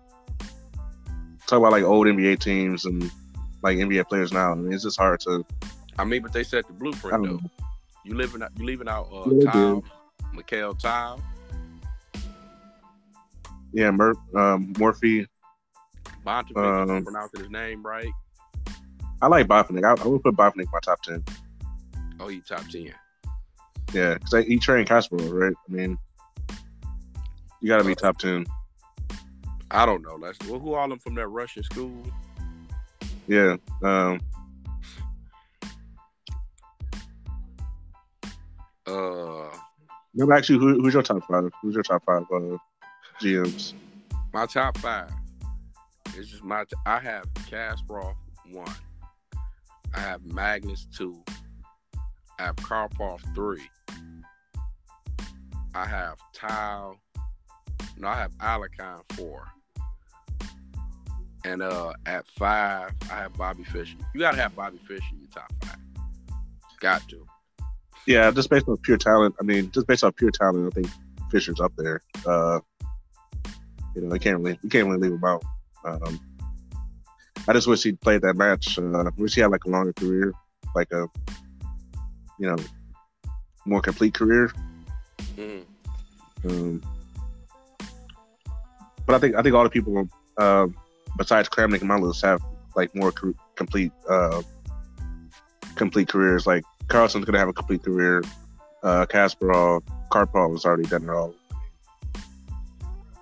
talk about like old NBA teams and like NBA players now. I mean, it's just hard to. I mean, but they set the blueprint though. know. You living out, you leaving out uh, Yeah, they Tal, Mikael Tal, Yeah, Mur- um, Morphy. Bontovic, Um, I'm pronouncing his name right. I like Bofnick. I, I would put Bofnick in my top ten. Oh, he top ten. Yeah, because he trained Kasparov, right? I mean, you got to be top ten. I don't know. That's well, who all them from that Russian school? Yeah. Um, Uh, no, actually, who, who's your top five? Who's your top five uh, GMs? my top five. It's just my. T- I have Kasparov one. I have Magnus two. I have Karpov three. I have Tal. No, I have Alekhine four. And uh at five, I have Bobby Fischer. You gotta have Bobby Fischer in your top five. Got to. Yeah, just based on pure talent. I mean, just based on pure talent, I think Fischer's up there. Uh, you know, I can't really, you can't really leave him out. Um, I just wish he'd played that match. Uh, wish he had like a longer career, like a, you know, more complete career. Mm. Um, but I think I think all the people uh, besides Kramnik and my list have like more co- complete uh, complete careers. Like Carlsen's gonna have a complete career. Uh, Kasparov, Karpov has already done it all.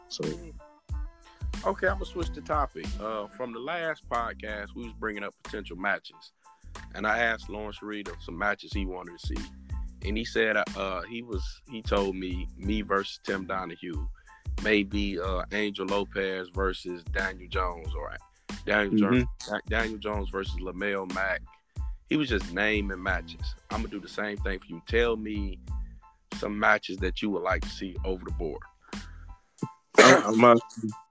So Okay, I'm gonna switch the topic. Uh, from the last podcast, we was bringing up potential matches. and I asked Lawrence Reed of some matches he wanted to see, and he said uh, he was he told me me versus Tim Donahue, maybe uh, Angel Lopez versus Daniel Jones or Daniel Mhm. Jones, Daniel Jones versus Lamel Mack. He was just naming matches. I'm gonna do the same thing for you. Tell me some matches that you would like to see over the board. I'm, uh,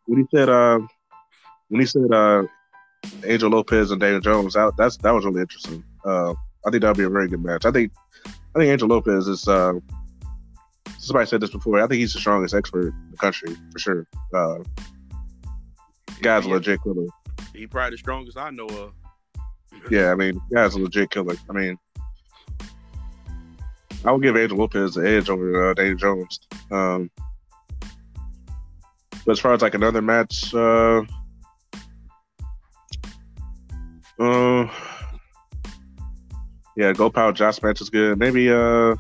when he said uh, when he said uh, Angel Lopez and Daniel Jones, that that's that was really interesting. Uh, I think that'd be a very good match. I think I think Angel Lopez is. Somebody said this before. I think he's the strongest expert in the country for sure. Uh, guy's a legit killer. He probably the strongest I know of. Yeah, I mean, guy's a legit killer. I mean, I would give Angel Lopez the edge over uh, Daniel Jones. Um, but as far as like another match, uh, uh, yeah, Gopal Josh match is good. Maybe, uh,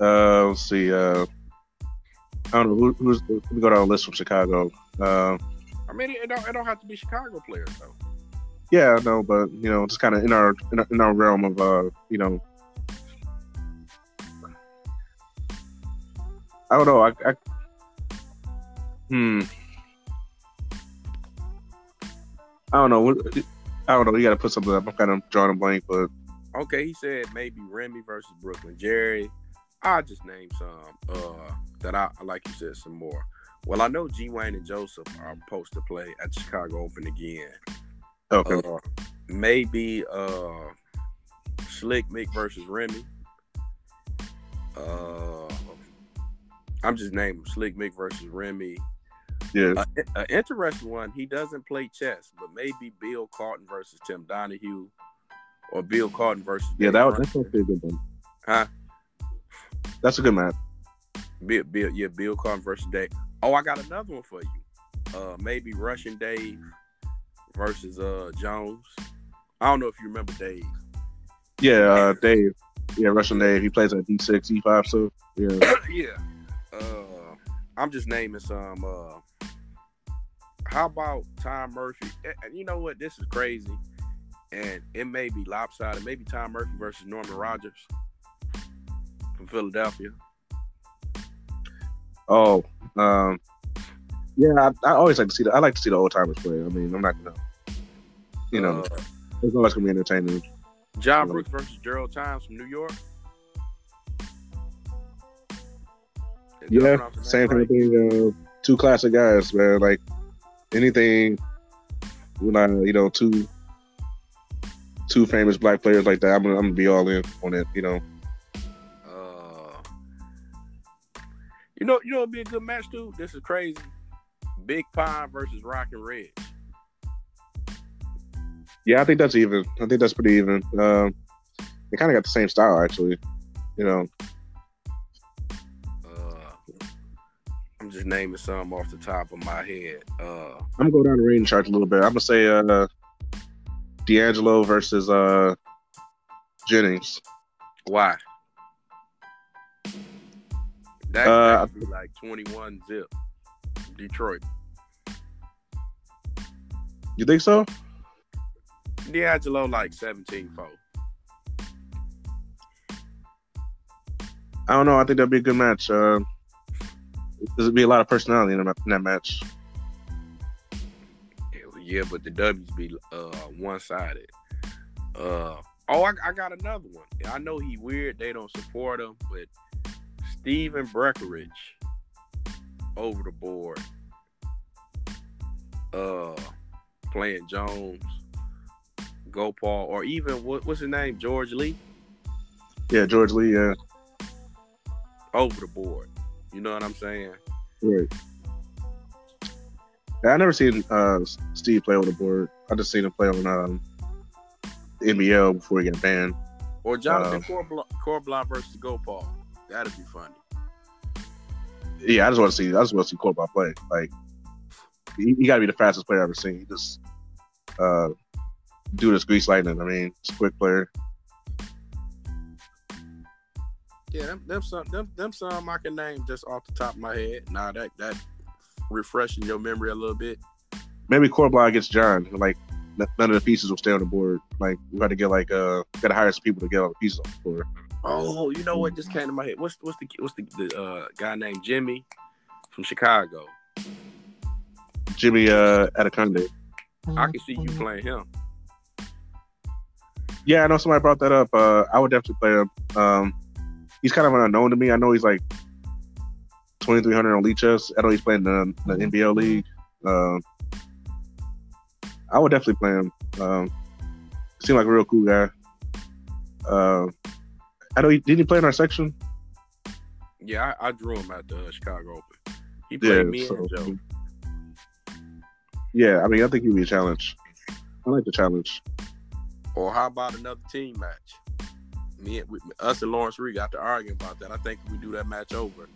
uh, let's see, uh, I don't know who, who's. Let me go down a list from Chicago. Uh, I mean, it don't, it don't have to be Chicago players though. Yeah, I know, but you know, just kind of in our, in our in our realm of uh, you know, I don't know. I, I hmm, I don't know. I don't know. You got to put something up. I'm kind of drawing a blank, but Okay, he said maybe Remy versus Brooklyn. Jerry, I'll just name some uh, that I like. You said some more. Well, I know G Wayne and Joseph are supposed to play at Chicago Open again. okay. Uh, maybe uh, Slick Mick versus Remy. Uh, I'm just naming Slick Mick versus Remy. yeah, An interesting one. He doesn't play chess, but maybe Bill Carton versus Tim Donahue, or Bill Carton versus yeah. Dave That was, that's a good one. Huh? That's a good match. Bill, Bill, yeah, Bill Carton versus Dave. Oh, I got another one for you. Uh, maybe Russian Dave versus uh Jones. I don't know if you remember Dave. Yeah, uh, Dave. Yeah, Russian Dave. He plays at D6, E5. So yeah, yeah. Uh, I'm just naming some. Uh, how about Tom Murphy? And you know what? This is crazy, and it may be lopsided. Maybe Tom Murphy versus Norman Rogers from Philadelphia. Oh, um, yeah. I, I always like to see the. I like to see the old timers play. I mean, I'm not gonna, you know, Uh, it's always gonna be entertaining. John Brooks versus Gerald Times from New York. Yeah, same kind of thing. Uh, two classic guys, man. Like anything when I, you know, two two famous black players like that, I'm gonna, I'm gonna be all in on it. You know, you know, you know, it'd be a good match too. This is crazy. Big Pine versus Rock and Ridge. yeah, I think that's even. I think that's pretty even. Um, they kind of got the same style, actually. You know, Uh, I'm just naming some off the top of my head. Uh, I'm gonna go down the rating chart a little bit. I'm gonna say uh, D'Angelo versus uh, Jennings. why? That Uh, be like 21 zip. Detroit. You think so? D'Angelo like 17 4. I don't know. I think that'd be a good match. Uh, there'd be a lot of personality in that, in that match. Yeah, but the W's be uh one sided. Uh oh, I, I got another one. I know he weird. They don't support him, but Steven Breckenridge over the board. Uh, playing Jones, Gopal, or even what, what's his name, George Lee Yeah, George Lee. Yeah, over the board. You know what I'm saying? right. I never seen uh, Steve play on the board. I just seen him play on um, NBL before he got banned. Or Jonathan Um, Corbla, Corbla versus Gopal. That'd be funny. Yeah, I just want to see. I just want to see Corbin play. Like, he, he got to be the fastest player I've ever seen. He just uh, do this grease lightning. I mean, quick player. Yeah, them, them some them them some I can name just off the top of my head. Nah, that that refreshing your memory a little bit. Maybe Corbin against John. Like none of the pieces will stay on the board. Like we got to get like uh, got to hire some people to get all the pieces on the board. Oh, you know what just came to my head? What's what's the what's the, the uh, guy named Jimmy from Chicago? Jimmy uh, Adekande. I can see you playing him. Yeah, I know somebody brought that up. Uh, I would definitely play him. Um, he's kind of an unknown to me. I know he's like 2300 on Lichess. I know he's playing the, the NBL league. Um, I would definitely play him. Um, seemed like a real cool guy. Uh, I know he didn't he play in our section. Yeah, I, I drew him at the Chicago Open. He played yeah, me so, and Joe. Yeah, I mean, I think he'd be a challenge. I like the challenge. Or how about another team match? Me, and us and Lawrence Reed got to argue about that. I think we do that match over.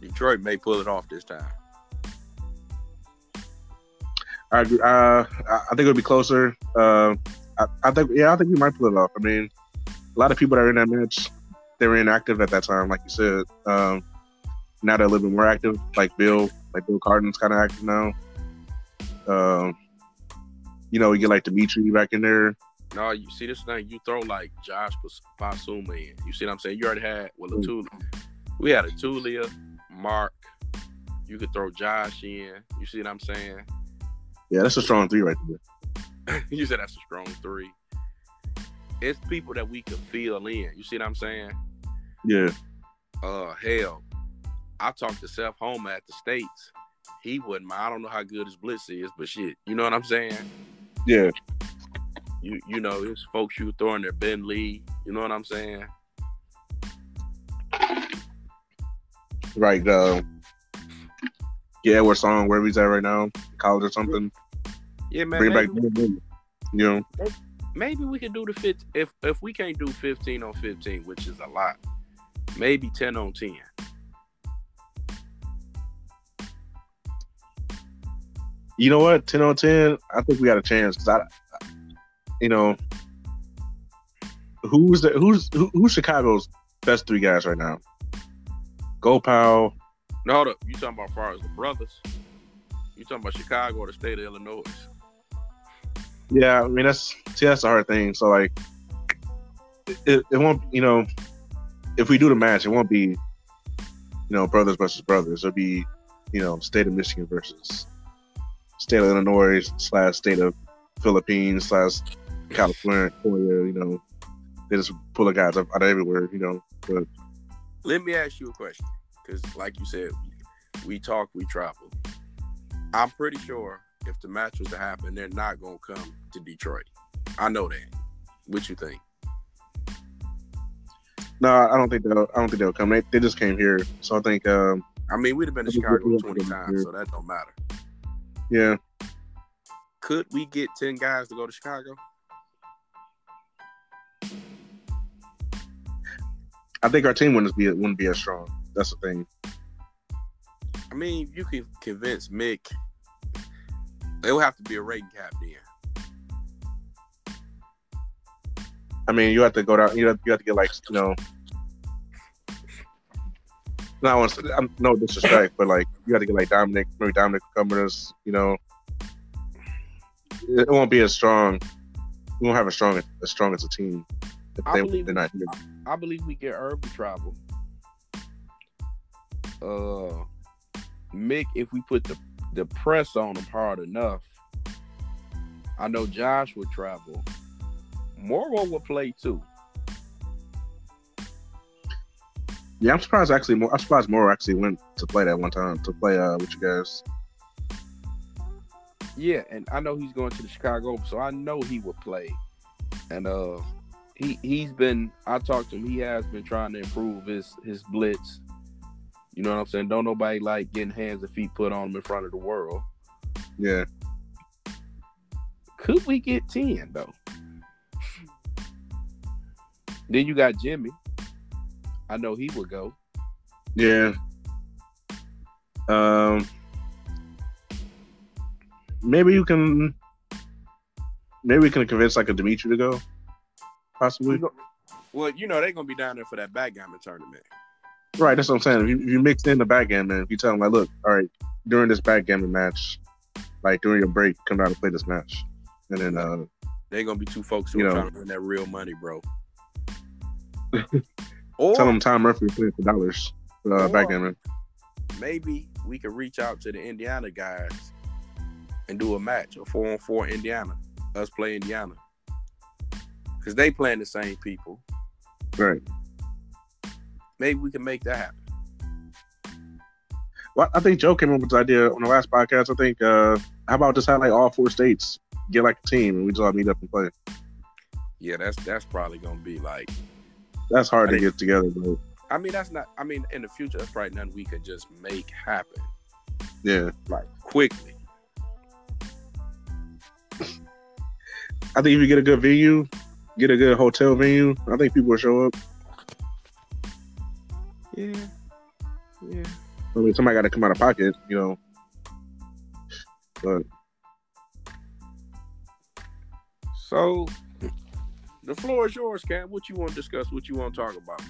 Detroit may pull it off this time. I uh, I think it'll be closer. Uh, I, I, think yeah, I think we might pull it off. I mean, a lot of people that are in that match, they were inactive at that time, like you said. Um, now they're a little bit more active, like Bill, like Bill Carden's kind of active now. Um, you know, you get like Dimitri back in there. No, you see this thing. You throw like Josh Basuma in. You see what I'm saying? You already had well, Atulia. We had Atulia, Mark. You could throw Josh in. You see what I'm saying? Yeah, that's a strong three right there. you said that's a strong three. It's people that we could feel in. You see what I'm saying? Yeah. Uh, hell, I talked to Seth Homer at the States. He wouldn't. Mind. I don't know how good his blitz is, but shit, you know what I'm saying? Yeah. You you know, it's folks you throwing their Ben Lee. You know what I'm saying? Right. Uh, yeah, we're song wherever he's at right now, college or something. Yeah, man. Bring back, you know. Maybe we can do the fit if if we can't do 15 on 15, which is a lot. Maybe 10 on 10. You know what? 10 on 10, I think we got a chance because I, you know, who's the who's who, who's Chicago's best three guys right now? go Gopal. No, hold up. You talking about far as the brothers? You talking about Chicago or the state of Illinois? Yeah, I mean that's see that's the hard thing. So like, it, it won't you know, if we do the match, it won't be, you know, brothers versus brothers. It'll be, you know, state of Michigan versus state of Illinois slash state of Philippines slash California. You know, they just pull the guys up out of everywhere. You know, but let me ask you a question, because like you said, we talk, we travel. I'm pretty sure if the match was to happen, they're not gonna come to Detroit. I know that. What you think? No, I don't think they'll. I don't think they'll come. They, they just came here, so I think. Um, I mean, we'd have been to Chicago twenty times, so that don't matter. Yeah. Could we get ten guys to go to Chicago? I think our team wouldn't be wouldn't be as strong. That's the thing. I mean, you can convince Mick. It would have to be a rating cap then. I mean, you have to go down. You have, you have to get like you know. No, want I'm no disrespect, but like you got to get like Dominic, maybe Dominic Cummings. You know, it won't be as strong. We won't have as strong as strong as a team if I they, believe, they're not here. I, I believe we get Herb to travel. Uh, Mick, if we put the the press on him hard enough, I know Josh would travel. Morrow would play too. Yeah, I'm surprised actually. I'm surprised Morrow actually went to play that one time to play uh with you guys. Yeah, and I know he's going to the Chicago, so I know he would play. And uh, he he's been. I talked to him. He has been trying to improve his his blitz. You know what I'm saying? Don't nobody like getting hands and feet put on them in front of the world. Yeah. Could we get ten though? Then you got Jimmy. I know he would go. Yeah. Um. Maybe you can. Maybe we can convince like a Dimitri to go. Possibly. Well, you know they're gonna be down there for that backgammon tournament. Right, that's what I'm saying. If you, if you mix in the backgammon, if you tell them like, look, all right, during this backgammon match, like during your break, come down and play this match. and then uh, They're gonna be two folks who You are know. trying to win that real money, bro. or tell them Tom Murphy playing for dollars. Uh, backgammon. maybe we could reach out to the Indiana guys and do a match, a four on four Indiana. Us play Indiana. Cause they playing the same people. Right. Maybe we can make that happen. Well, I think Joe came up with the idea on the last podcast. I think uh, how about just have like all four states get like a team and we just all meet up and play. Yeah, that's that's probably gonna be like That's hard I to think- get together, but I mean that's not I mean in the future that's probably nothing we could just make happen yeah, like quickly. I think if you get a good venue, get a good hotel venue, I think people will show up. Yeah. Yeah. I mean, somebody got to come out of pocket, you know. But So the floor is yours, Cam. What you want to discuss? What you want to talk about?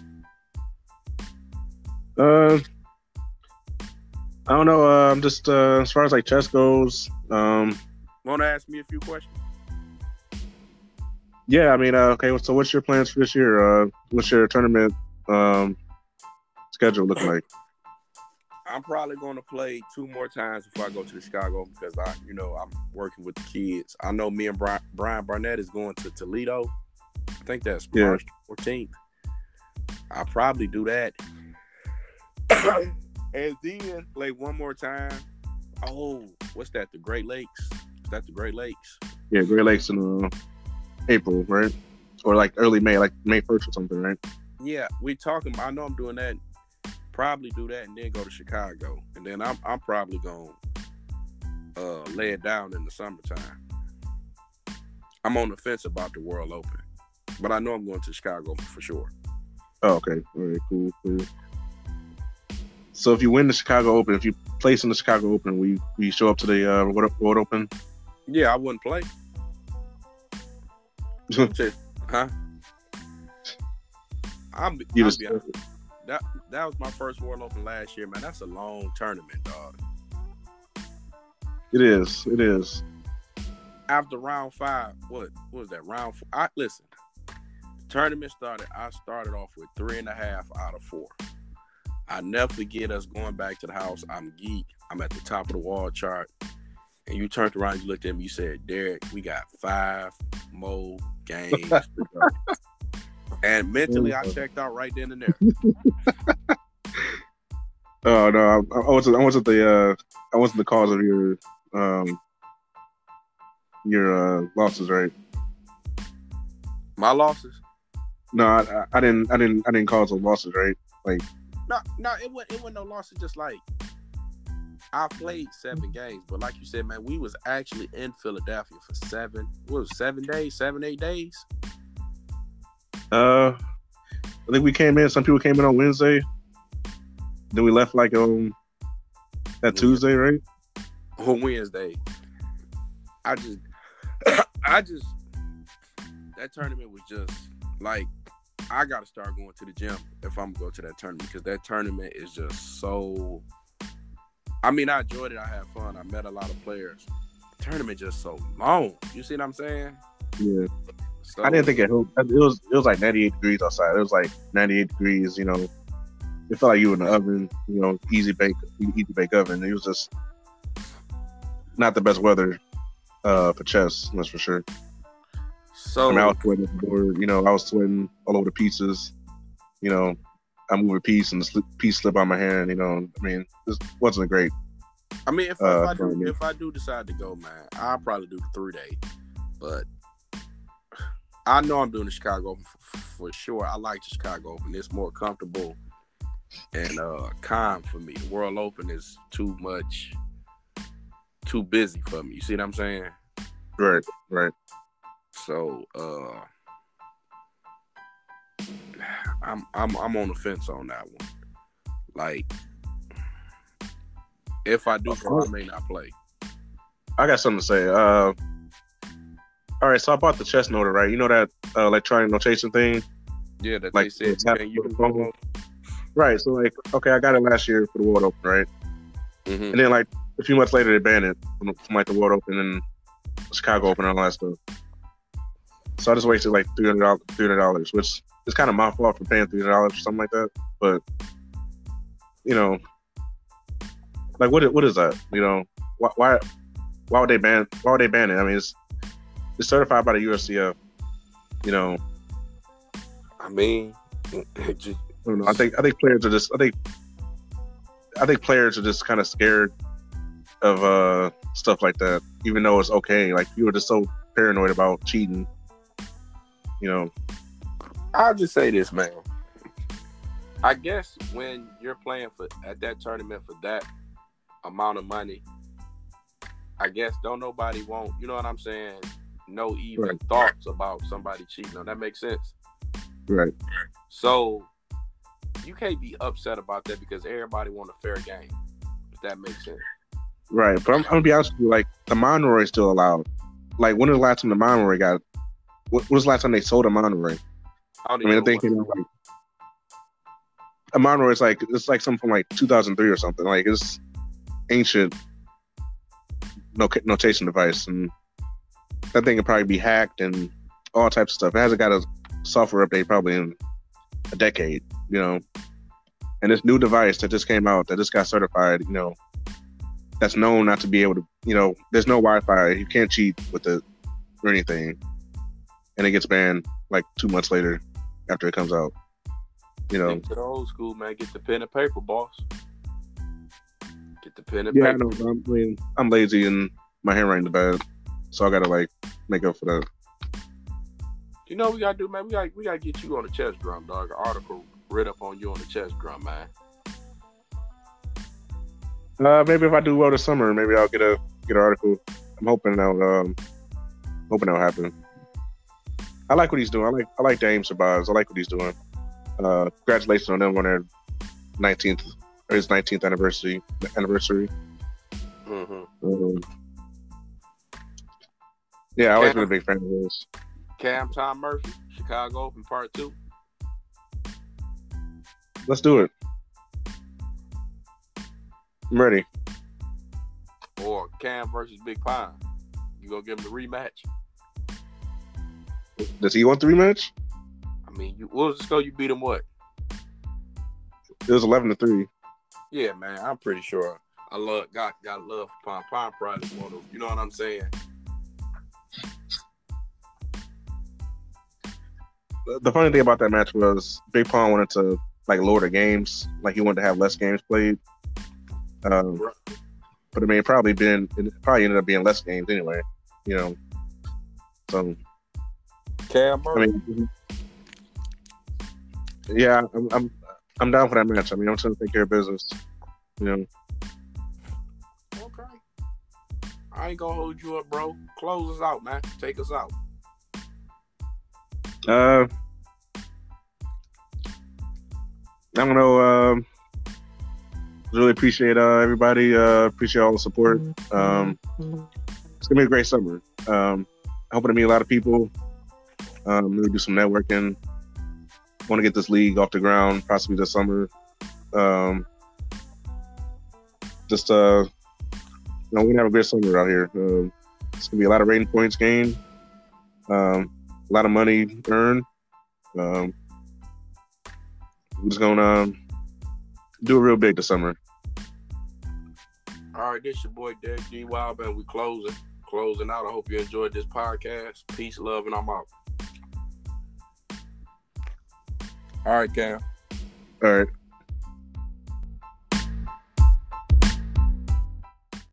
uh, I don't know. Uh, I'm just uh, as far as like chess goes. Um, Want to ask me a few questions? yeah, I mean, uh, okay. So, what's your plans for this year? Uh, what's your tournament um, schedule look like? I'm probably going to play two more times before I go to Chicago because I, you know, I'm working with the kids. I know me and Brian, Brian Barnett is going to Toledo. I think that's Yeah. March 14th. I'll probably do that. and then play one more time. Oh, what's that? The Great Lakes? Is that the Great Lakes? Yeah, Great Lakes in uh, April, right? Or like early May, like May first or something, right? Yeah, we talking. I know I'm doing that. Probably do that and then go to Chicago, and then I'm I'm probably gonna uh, lay it down in the summertime. I'm on the fence about the World Open, but I know I'm going to Chicago for sure. Oh, okay. All right, cool, cool. So if you win the Chicago Open, if you place in the Chicago Open, we we show up to the uh, World, World Open. Yeah, I wouldn't play. Huh? I'm, You I'll just be honest. That that was my first World Open last year, man. That's a long tournament, dog. it is, it is. after round five, what, what was that? Round four. I listen. Tournament started. I started off with three and a half out of four. I never forget us going back to the house. I'm geek. I'm at the top of the wall chart. And you turned around, you looked at me, you said, Derek, we got five more games to go. And mentally, I checked out right then and there. Oh no, I, I wasn't. I wasn't the. Uh, I wasn't the cause of your um your uh, losses, right? My losses? No, I, I- didn't. I didn't. I didn't cause those losses, right? Like. No, no, it wasn't. It wasn't no losses. Just like I played seven games, but like you said, man, we was actually in Philadelphia for seven. What was it, seven days? Seven, eight days? Uh, I think we came in. Some people came in on Wednesday. Then we left like on that Tuesday, right? on Wednesday. I just, I just, that tournament was just like, I got to start going to the gym if I'm going to go to that tournament because that tournament is just so. I mean, I enjoyed it. I had fun. I met a lot of players. The tournament just so long. You see what I'm saying? Yeah. So, I didn't think it. It was. It was like 98 degrees outside. It was like 98 degrees. You know, it felt like you were in the oven. You know, easy bake, easy bake oven. It was just not the best weather uh, for chess. That's for sure. So I mean, I was sweating at. You know, I was sweating all over the pieces. You know, I move a piece and the slip, piece slip on my hand. You know, I mean, this wasn't great. I mean, if, uh, if I do, from- if I do decide to go, man, I'll probably do the three day. But I know I'm doing the Chicago Open for, for sure. I like the Chicago Open. It's more comfortable and uh calm for me. The World Open is too much, too busy for me. You see what I'm saying? Right, right. So uh I'm I'm I'm on the fence on that one. Like if I do I may not play. I got something to say. Uh, all right, so I bought the chess noter, right? You know that uh, electronic notation thing, Yeah, that Like, they said it's happening man, you can right? So like, okay, I got it last year for the World Open, right? Mhm. And then like a few months later, they banned it from, from like the World Open, and Chicago Open and all that stuff. So I just wasted like three hundred dollars, three hundred dollars, which is kind of my fault for paying three hundred dollars or something like that. But you know, like what what is that? You know, why why why would they ban why would they ban it? I mean, it's it's certified by the USCF. You know, I mean, just, I, know, I think I think players are just I think I think players are just kind of scared of uh stuff like that, even though it's okay. Like you were just so paranoid about cheating. You know. I'll just say this, man. I guess when you're playing for at that tournament for that amount of money, I guess don't nobody want, you know what I'm saying? No even right. thoughts about somebody cheating. No, that makes sense. Right. So you can't be upset about that because everybody want a fair game. If that makes sense. Right, but I'm, I'm gonna be honest with you. Like the MonRoi is still allowed. Like when was the last time the MonRoi got? What was the last time they sold a MonRoi? I, I mean, I'm thinking like a MonRoi is like it's like something from like 2003 or something. Like it's ancient no notation device, and that thing could probably be hacked and all types of stuff. It hasn't got a software update probably in a decade, you know. And this new device that just came out that just got certified, you know, that's known not to be able to, you know, there's no Wi-Fi. You can't cheat with it or anything, and it gets banned like two months later after it comes out. You know, to the old school man, get the pen and paper, boss. Get the pen and yeah, paper. Yeah, I know. I mean, I'm lazy and my handwriting's bad, so I gotta like make up for that. You know what we gotta do, man? We gotta we gotta get you on the chess drum, dog. An article read up on you on the chess drum, man. Uh, maybe if I do well this summer, maybe I'll get a get an article. I'm hoping that'll um, hoping that'll happen. I like what he's doing. I like I like Daaim Shabazz. I like what he's doing. Uh, congratulations on them on their 19th or his 19th anniversary anniversary. Mm-hmm. Um, yeah, I always been a big fan of his. Cam Tom Murphy, Chicago Open Part Two. Let's do it. I'm ready. Or Cam versus Big Pine. You gonna give him the rematch? Does he want the rematch? I mean, you what was the score? You beat him what? It was eleven to three. Yeah, man, I'm pretty sure. I love got got love for Pine. Pine probably one of you know what I'm saying. The funny thing about that match was Big Pong wanted to like lower the games, like he wanted to have less games played. Um, but I mean, it probably been it probably ended up being less games anyway. You know, so Cam. I mean, yeah, I'm, I'm I'm down for that match. I mean, I'm trying to take care of business. You know. Okay. I ain't gonna hold you up, bro. Close us out, man. Take us out. Uh, I don't know. Um, really appreciate uh, everybody. Uh, appreciate all the support. Um, it's gonna be a great summer. Um, hope to meet a lot of people. Um, maybe do some networking. Want to get this league off the ground, possibly this summer. Um, just uh, you know, we're gonna have a great summer out here. Um, it's gonna be a lot of rating points gained, um, a lot of money earned. Um, we're just gonna um, do it real big this summer. All right, this your boy Derek G. Wild, and we closing closing out. I hope you enjoyed this podcast. Peace, love, and I'm out. All right, Cam. All right.